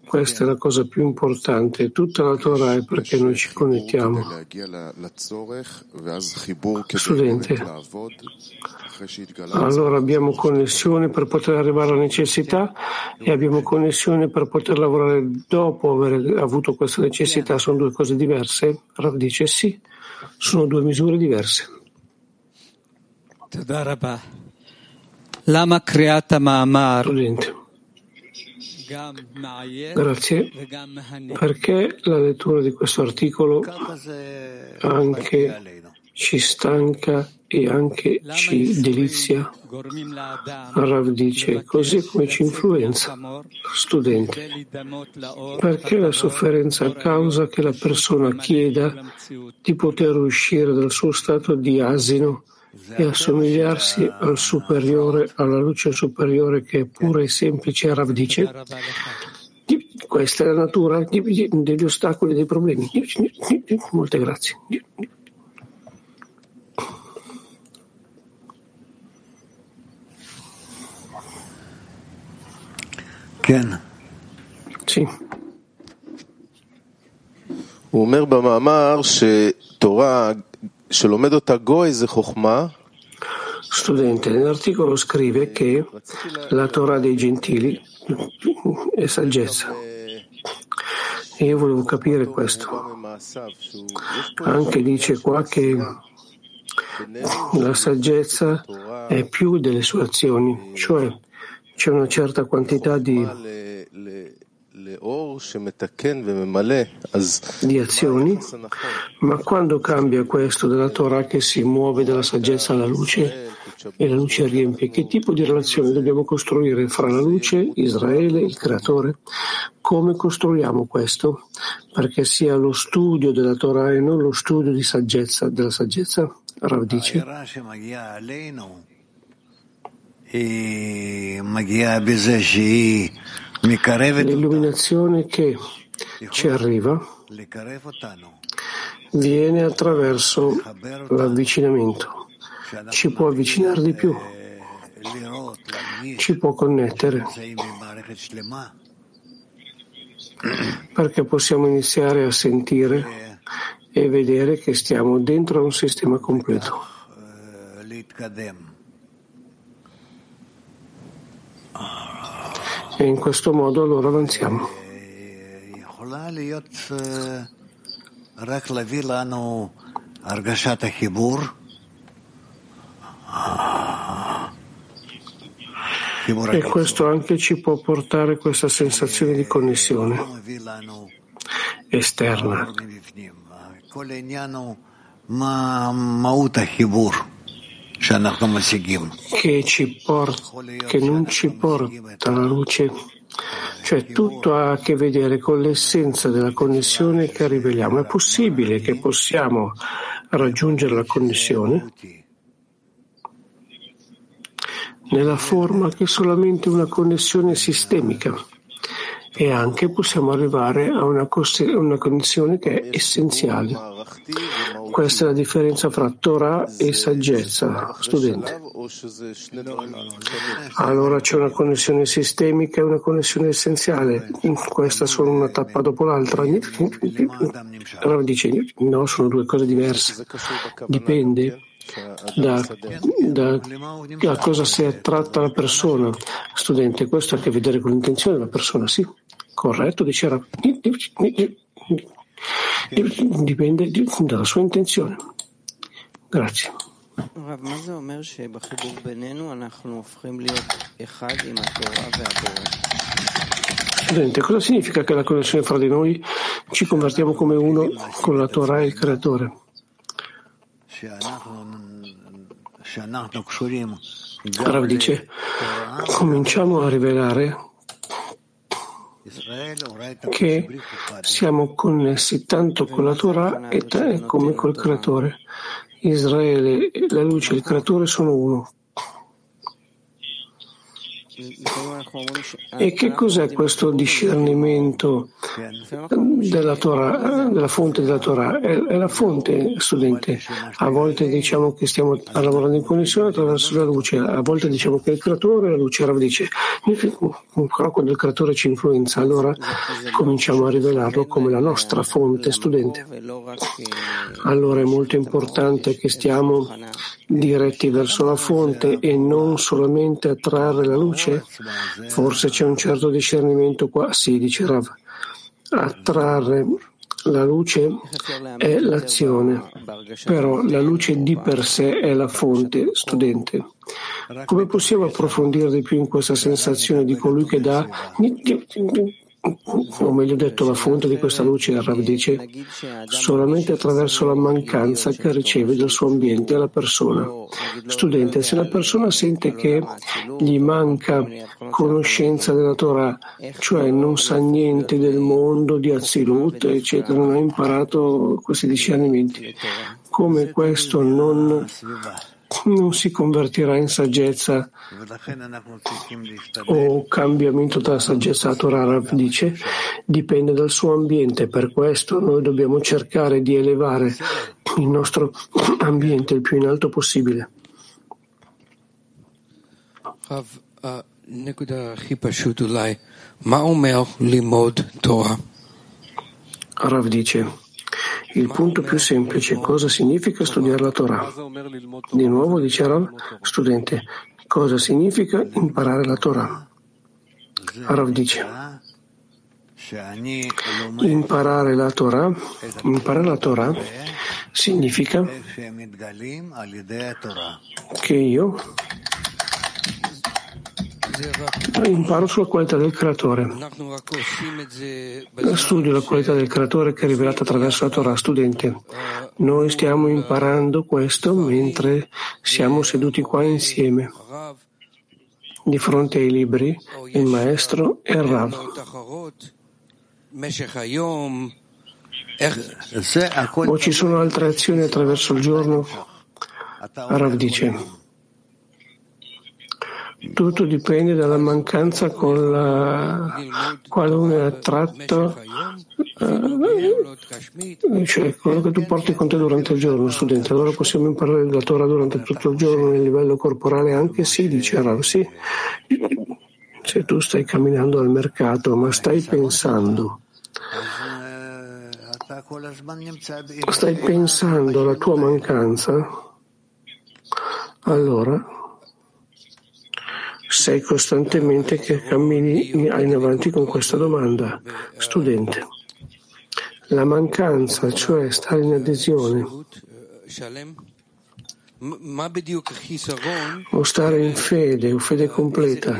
Questa è la cosa più importante. Tutta la Torah è perché noi ci connettiamo. Studente, allora abbiamo connessione per poter arrivare alla necessità e abbiamo connessione per poter lavorare dopo aver avuto questa necessità. Sono due cose diverse? Rav dice sì, sono due misure diverse. Studente. Grazie. Perché la lettura di questo articolo anche ci stanca e anche ci delizia? Rav dice, così come ci influenza. Studente, perché la sofferenza causa che la persona chieda di poter uscire dal suo stato di asino e assomigliarsi al superiore, alla luce superiore che è pura e semplice, Rav dice, questa è la natura degli ostacoli e dei problemi. Molte grazie. Ken. Sì. הוא אומר במאמר שתורה Studente, nell'articolo scrive che la Torah dei Gentili è saggezza. E io volevo capire questo. Anche dice qua che la saggezza è più delle sue azioni, cioè c'è una certa quantità di di azioni, ma quando cambia questo della Torah che si muove dalla saggezza alla luce e la luce riempie, che tipo di relazione dobbiamo costruire fra la luce, Israele, il creatore? Come costruiamo questo? Perché sia lo studio della Torah e non lo studio di saggezza, della saggezza? Rav dice. L'illuminazione che ci arriva viene attraverso l'avvicinamento, ci può avvicinare di più, ci può connettere, perché possiamo iniziare a sentire e vedere che stiamo dentro un sistema completo. E in questo modo allora avanziamo. E questo anche ci può portare questa sensazione di connessione esterna che, ci porta, che non ci porta la luce, cioè tutto ha a che vedere con l'essenza della connessione che riveliamo. È possibile che possiamo raggiungere la connessione? Nella forma che solamente una connessione sistemica e anche possiamo arrivare a una, condizione che è essenziale. Questa è la differenza fra Torah e saggezza, studente. Allora c'è una connessione sistemica e una connessione essenziale. Questa sono una tappa dopo l'altra. Allora dice, no, sono due cose diverse. Dipende da, da, da, cosa si è tratta la persona. Studente, questo ha a che vedere con l'intenzione della persona, sì. Corretto, diceva. Dipende dalla sua intenzione. Grazie. Studente, cosa significa che la connessione fra di noi ci convertiamo come uno con la Torah e il Creatore? Rav dice, cominciamo a rivelare che siamo connessi tanto con la Torah e come col Creatore. Israele, la luce e il Creatore sono uno. E che cos'è questo discernimento della, Torah, della fonte della Torah? È, è, la fonte, studente. A volte diciamo che stiamo lavorando in connessione attraverso la luce, a volte diciamo che è il creatore, la luce Rav dice, però quando il creatore ci influenza, allora cominciamo a rivelarlo come la nostra fonte, studente. Allora è molto importante che stiamo diretti verso la fonte e non solamente a trarre la luce? Forse c'è un certo discernimento qua? Sì, dice Rav. Attrarre la luce è l'azione, però la luce di per sé è la fonte, studente. Come possiamo approfondire di più in questa sensazione di colui che dà o meglio detto la fonte di questa luce, Rav dice, solamente attraverso la mancanza che riceve dal suo ambiente alla persona. Studente, se la persona sente che gli manca conoscenza della Torah, cioè non sa niente del mondo di Azilut, eccetera, non ha imparato questi discernimenti, come questo non non si convertirà in saggezza o cambiamento dalla saggezza Rav dice, dipende dal suo ambiente. Per questo noi dobbiamo cercare di elevare il nostro ambiente il più in alto possibile. Rav dice, il punto più semplice, cosa significa studiare la Torah? Di nuovo dice Rav, studente, cosa significa imparare la Torah? Rav dice, Imparare la Torah, imparare la Torah significa che io imparo sulla qualità del creatore. Studio la qualità del creatore che è rivelata attraverso la Torah. Studente, noi stiamo imparando questo mentre siamo seduti qua insieme, di fronte ai libri, il maestro e il Rav. O ci sono altre azioni attraverso il giorno? Rav dice. Tutto dipende dalla mancanza con la quale uno è attratto, eh, cioè quello che tu porti con te durante il giorno, studente. Allora possiamo imparare la Torah durante tutto il giorno nel livello corporale anche? Sì, dice Rav, sì. Se tu stai camminando al mercato, ma stai pensando stai pensando alla tua mancanza, allora sei costantemente che cammini in avanti con questa domanda. Studente, la mancanza, cioè stare in adesione, o stare in fede o fede completa,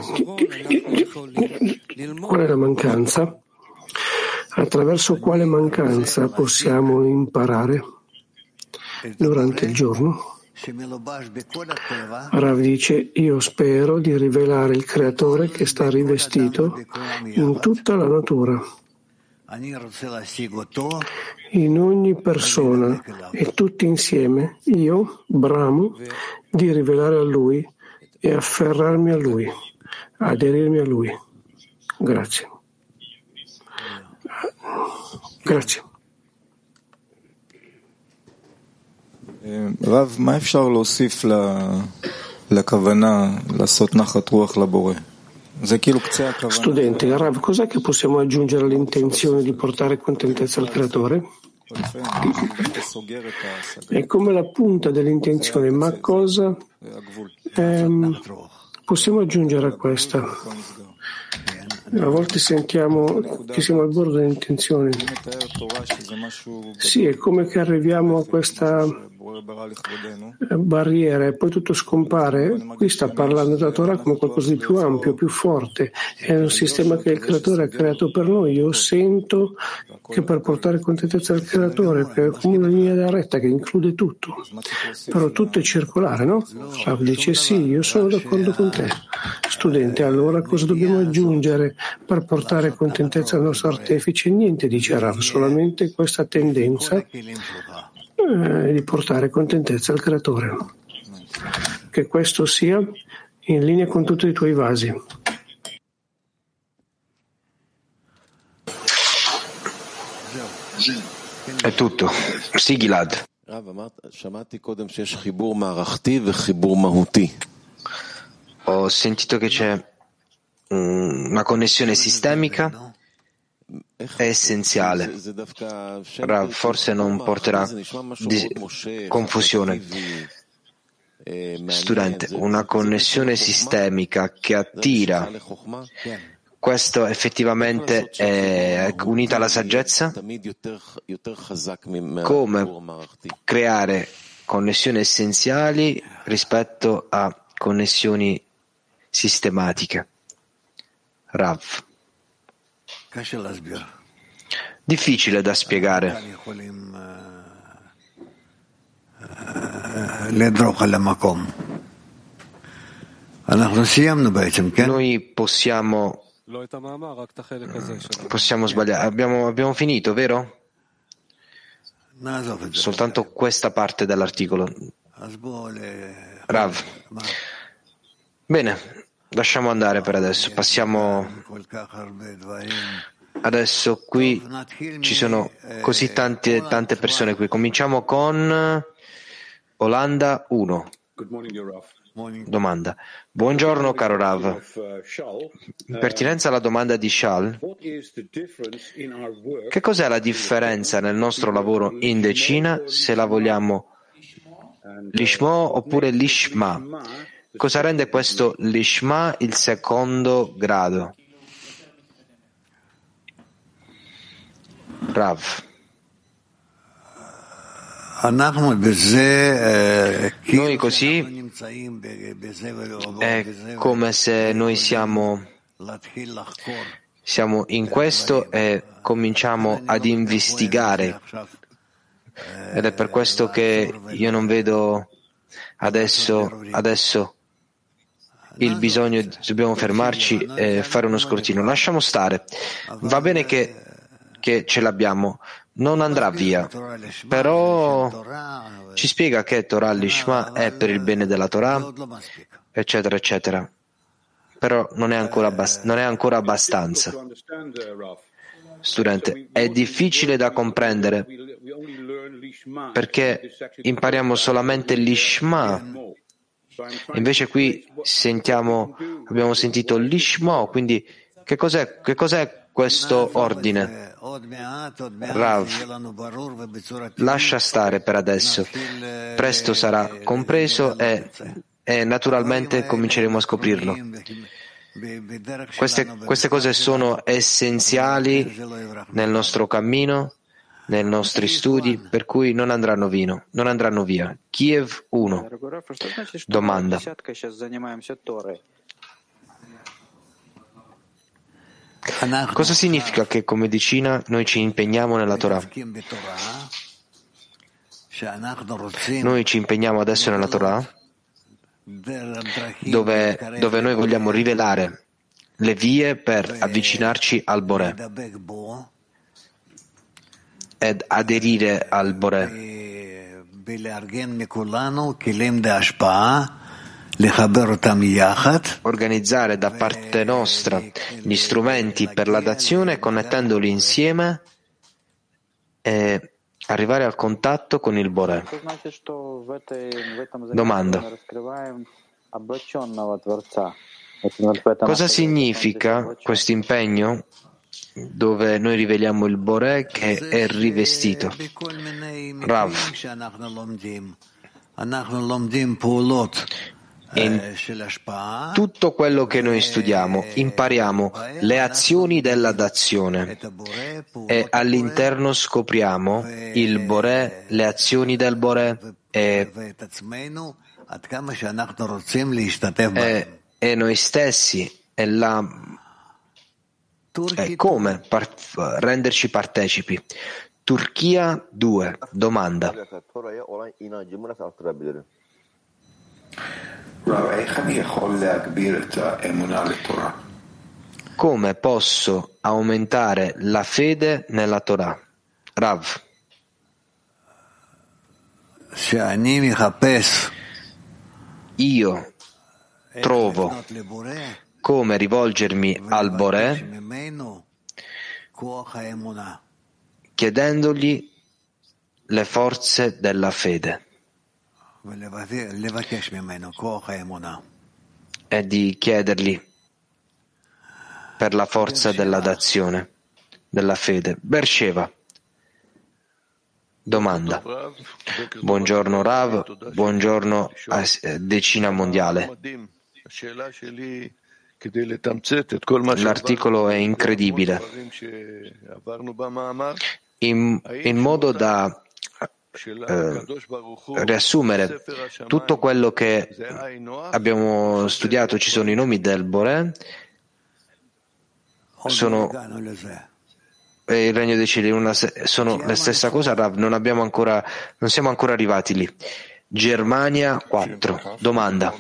qual è la mancanza? Attraverso quale mancanza possiamo imparare durante il giorno? Rav dice, io spero di rivelare il creatore che sta rivestito in tutta la natura, in ogni persona e tutti insieme. Io bramo di rivelare a lui e afferrarmi a lui, aderirmi a lui. Grazie. Grazie. רב, מה אפשר להוסיף לכוונה לעשות נחת רוח לבורא? Studente, Rav, cos'è che possiamo aggiungere all'intenzione di portare contentezza al Creatore? È come la punta dell'intenzione, ma cosa ehm, possiamo aggiungere a questa? A volte sentiamo che siamo al bordo dell'intenzione. Sì, è come che arriviamo a questa barriera e poi tutto scompare. Qui sta parlando della Torah come qualcosa di più ampio, più forte. È un sistema che il Creatore ha creato per noi. Io sento che per portare contentezza al Creatore, è come una linea da retta che include tutto. Però tutto è circolare, no? Rav dice sì, io sono d'accordo con te. Studente, allora cosa dobbiamo aggiungere per portare contentezza al nostro artefice? Niente, dice Rav, solamente questa tendenza eh, di portare contentezza al creatore. Che questo sia in linea con tutti i tuoi vasi. È tutto. Sì, Gilad. Ho sentito che c'è una connessione sistemica è essenziale. Rav forse non porterà confusione. Studente, una connessione sistemica che attira, questo effettivamente è unita alla saggezza? Come creare connessioni essenziali rispetto a connessioni sistematiche? Rav. Difficile da spiegare. Noi possiamo, possiamo sbagliare. Abbiamo, abbiamo finito, vero? Soltanto questa parte dell'articolo. Rav. Bene, Lasciamo andare per adesso, passiamo adesso qui ci sono così tante, tante persone qui. Cominciamo con Olanda 1. Domanda. Buongiorno caro Rav. In pertinenza alla domanda di Shal, che cos'è la differenza nel nostro lavoro in decina se la vogliamo lishmo oppure lishma? Cosa rende questo l'Ishma il secondo grado? Rav. Noi così è come se noi siamo, siamo in questo e cominciamo ad investigare. Ed è per questo che io non vedo adesso, adesso il bisogno, dobbiamo fermarci e fare uno scrutino. Lasciamo stare. Va bene che, che ce l'abbiamo, non andrà via. Però ci spiega che Torah Lishma è per il bene della Torah, eccetera, eccetera. Però non è ancora, abbast- non è ancora abbastanza. Studente, è difficile da comprendere perché impariamo solamente l'Ishma. Invece qui sentiamo, abbiamo sentito l'Ishma, quindi che cos'è, che cos'è questo ordine. Rav, lascia stare per adesso. Presto sarà compreso e, e naturalmente cominceremo a scoprirlo. Queste, queste cose sono essenziali nel nostro cammino, nei nostri studi, per cui non andranno, vino, non andranno via. Kiev 1. Domanda. Cosa significa che come medicina noi ci impegniamo nella Torah? Noi ci impegniamo adesso nella Torah dove, dove noi vogliamo rivelare le vie per avvicinarci al Boré ed aderire al Boré organizzare da parte nostra gli strumenti per la dazione connettendoli insieme e arrivare al contatto con il Boré. Domanda. Cosa significa questo impegno dove noi riveliamo il Boré che è rivestito? Rav. In tutto quello che noi studiamo impariamo le azioni della dazione e all'interno scopriamo il Boré, le azioni del Boré e, e, noi stessi e la, e come par, renderci partecipi. Turchia 2. Domanda. Come posso aumentare la fede nella Torah? Rav. Io trovo come rivolgermi al Boré chiedendogli le forze della fede e di chiedergli per la forza della dazione, della fede. Bersheva. Domanda. Buongiorno Rav, buongiorno a Decina Mondiale. L'articolo è incredibile. In, in modo da eh, riassumere tutto quello che abbiamo studiato, ci sono i nomi del Boré, sono e il regno dei cieli una, sono la stessa cosa, Rav, non, abbiamo ancora, non siamo ancora arrivati lì. Germania 4. Domanda.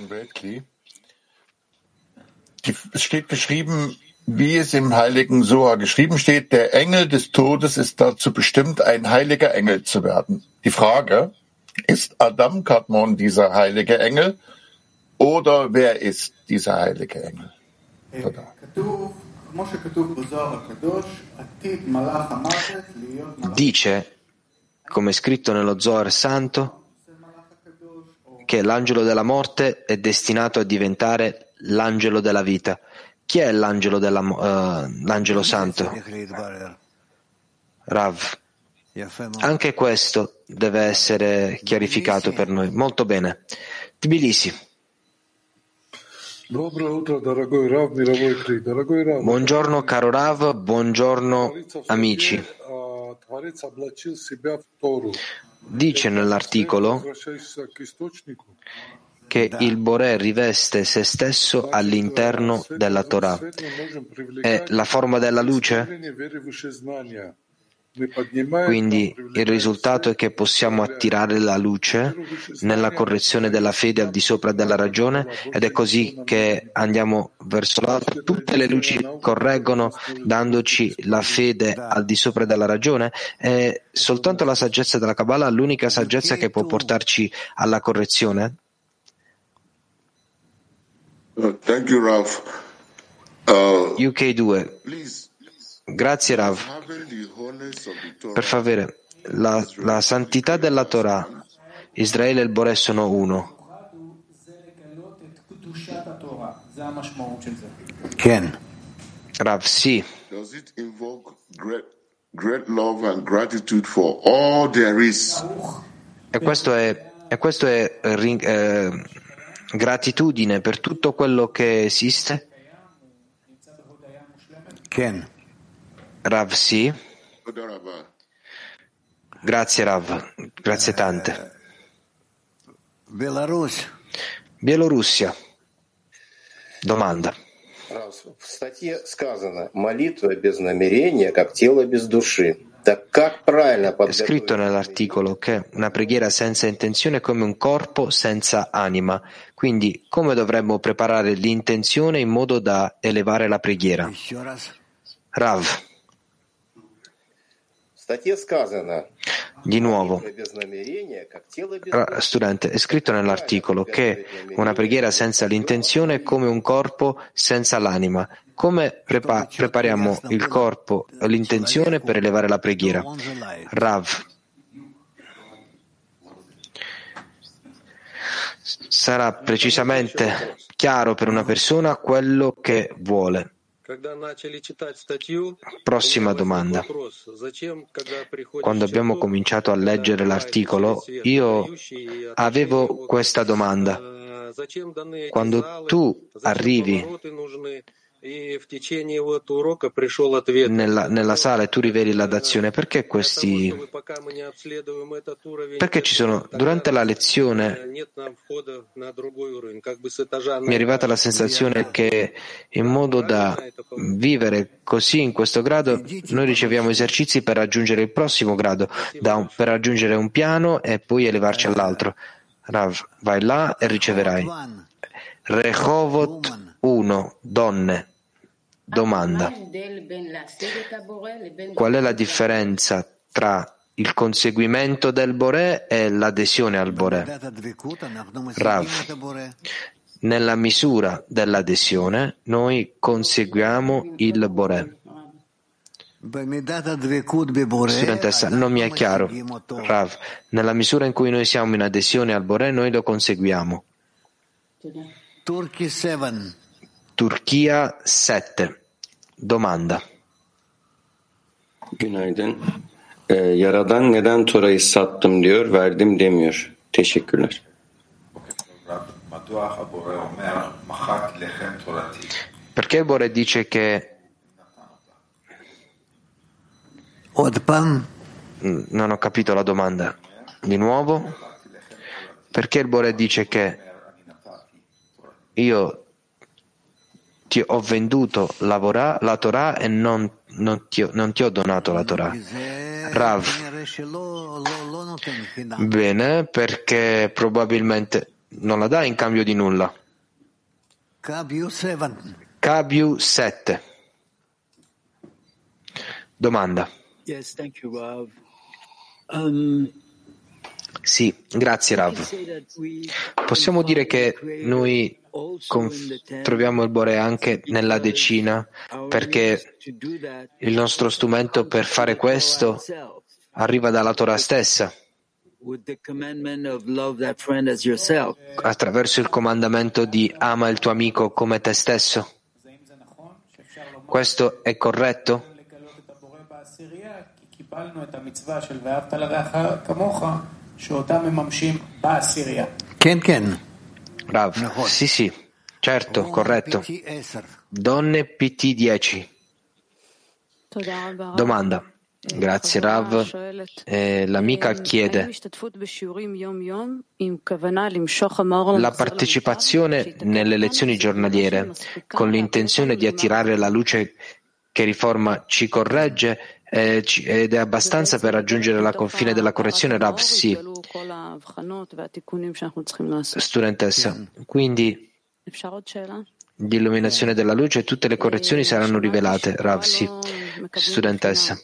Steht beschrieben, wie es im heiligen Soa geschrieben steht, der Engel des Todes ist dazu bestimmt, ein heiliger Engel zu werden. Die Frage, ist Adam Kadmon dieser heilige Engel oder wer ist dieser heilige Engel? Dice, come è scritto nello Zohar Santo, che l'angelo della morte è destinato a diventare l'angelo della vita. Chi è l'angelo, della, uh, l'angelo santo? Rav. Anche questo deve essere chiarificato per noi. Molto bene. Tbilisi. Buongiorno caro Rav, buongiorno amici. Dice nell'articolo che il Boré riveste se stesso all'interno della Torah. È la forma della luce? Quindi il risultato è che possiamo attirare la luce nella correzione della fede al di sopra della ragione ed è così che andiamo verso l'alto. Tutte le luci correggono dandoci la fede al di sopra della ragione è soltanto la saggezza della Kabbalah l'unica saggezza che può portarci alla correzione? Uh, thank you, Ralph. Uh, UK2 Grazie Rav. Per favore, la, la santità della Torah, Israele e il Boré sono uno. Ken. Rav, sì. E questo è, e questo è eh, gratitudine per tutto quello che esiste? Ken. Rav, sì. Grazie Rav, grazie tante. Belarus. Bielorussia. Domanda. В статье сказано «молитва без намерения, как тело без души». Так как правильно È scritto nell'articolo che una preghiera senza intenzione è come un corpo senza anima. Quindi come dovremmo preparare l'intenzione in modo da elevare la preghiera? Rav. Di nuovo, studente, è scritto nell'articolo che una preghiera senza l'intenzione è come un corpo senza l'anima. Come prepa- prepariamo il corpo e l'intenzione per elevare la preghiera? Rav. Sarà precisamente chiaro per una persona quello che vuole. Prossima domanda. Quando abbiamo cominciato a leggere l'articolo, io avevo questa domanda. Quando tu arrivi nella, nella, sala e tu riveli la dazione, perché questi perché ci sono? durante la lezione mi è arrivata la sensazione che in modo da vivere così in questo grado noi riceviamo esercizi per raggiungere il prossimo grado un, per raggiungere un piano e poi elevarci all'altro. Rav, vai là e riceverai. Rehovot 1 donne Domanda. Qual è la differenza tra il conseguimento del Boré e l'adesione al Boré? Rav. Nella misura dell'adesione noi conseguiamo il Boré. Studentessa, non mi è chiaro. Rav, nella misura in cui noi siamo in adesione al Boré, noi lo conseguiamo. Turchia 7. Domanda. Günaydın. Ee, Yaradan neden Tora'yı sattım diyor, verdim demiyor. Teşekkürler. Perché il Bore dice che non ho capito la domanda. Di nuovo? Perché il Bore dice che io ti ho venduto la, vorà, la Torah e non, non, ti ho, non, ti ho, donato la Torah. Rav. Bene, perché probabilmente non la dai in cambio di nulla. Kabiu 7. Domanda. Yes, thank you, Rav. Um, sì, grazie Rav. Possiamo dire che noi troviamo il Bore anche nella decina perché il nostro strumento per fare questo arriva dalla Torah stessa attraverso il comandamento di ama il tuo amico come te stesso. Questo è corretto? Ken Ken. Rav, sì, sì, certo, corretto. Donne PT 10. Domanda. Grazie Rav. Eh, l'amica chiede la partecipazione nelle lezioni giornaliere con l'intenzione di attirare la luce che riforma ci corregge eh, ed è abbastanza per raggiungere la confine della correzione Rav sì. Studentessa, quindi l'illuminazione della luce e tutte le correzioni saranno rivelate. Rav sì. Studentessa.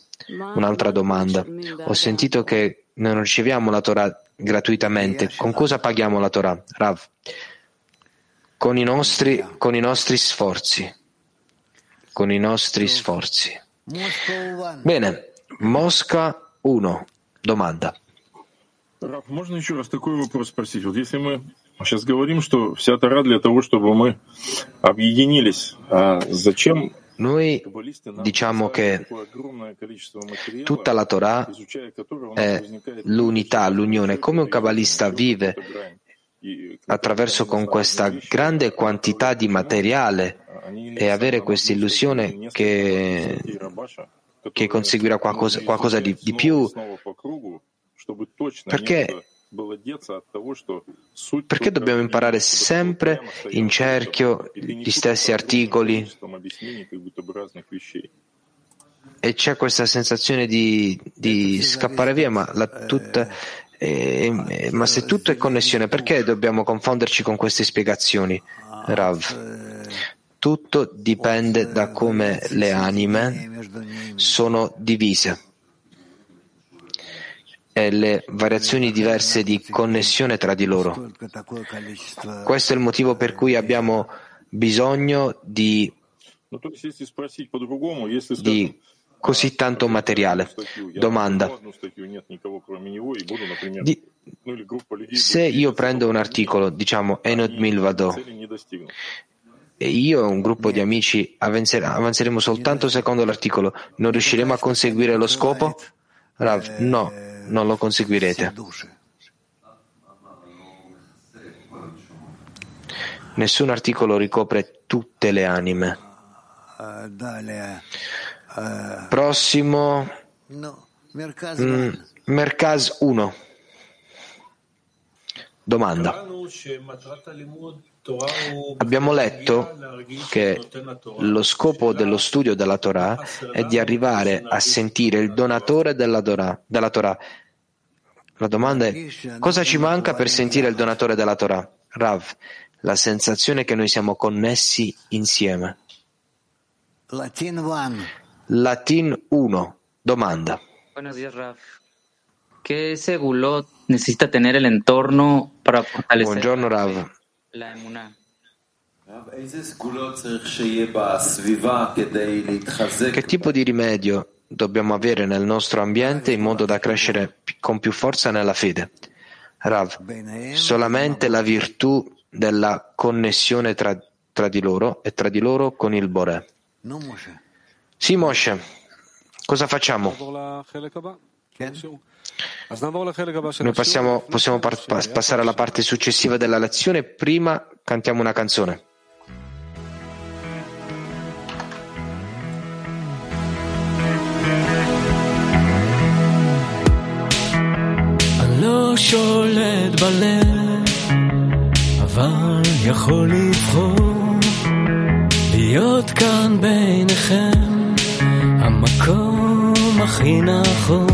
Un'altra domanda. Ho sentito che non riceviamo la Torah gratuitamente. Con cosa paghiamo la Torah? Rav. Con i nostri, con i nostri sforzi. Con i nostri sforzi. Bene. Mosca 1. Domanda. Раф, можно еще раз такой вопрос спросить? Вот если мы сейчас говорим, что вся Тара для того, чтобы мы объединились, а зачем Noi diciamo che tutta la Torah è l'unità, l'unione. Come un kabbalista vive attraverso con questa grande quantità di materiale e avere questa illusione che, che conseguirà qualcosa, qualcosa di, di più, perché perché dobbiamo imparare sempre in cerchio gli stessi articoli? E c'è questa sensazione di, di scappare via, ma, tutta, eh, ma, se tutto è connessione, perché dobbiamo confonderci con queste spiegazioni, Rav? Tutto dipende da come le anime sono divise e le variazioni diverse di connessione tra di loro. Questo è il motivo per cui abbiamo bisogno di, di così tanto materiale. Domanda. Di, se io prendo un articolo, diciamo Enod Milvado, e io e un gruppo di amici avanzeremo soltanto secondo l'articolo, non riusciremo a conseguire lo scopo? Rav, no, non lo conseguirete. Nessun articolo ricopre tutte le anime. Prossimo. Mm, Merkaz 1. Domanda. Abbiamo letto che lo scopo dello studio della Torah è di arrivare a sentire il donatore della Torah. Della Torah. La domanda è cosa ci manca per sentire il donatore della Torah? Rav, la sensazione che noi siamo connessi insieme. Latin 1. Domanda. Buenos días, Rav. ¿Qué segulot necesita tener el entorno para fortalecer Buongiorno, Rav. la emuná? Che tipo di rimedio dobbiamo avere nel nostro ambiente in modo da crescere con più forza nella fede? Rav, solamente la virtù della connessione tra, tra di loro e tra di loro con il Bore. Sì, Moshe, cosa facciamo? Noi passiamo, possiamo par- passare alla parte successiva della lezione, prima cantiamo una canzone. לא שולט בלב, אבל יכול לבחור להיות כאן ביניכם, המקום הכי נכון.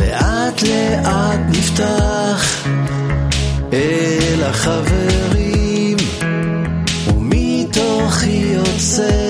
לאט לאט נפתח אל החברים ומתוכי יוצאת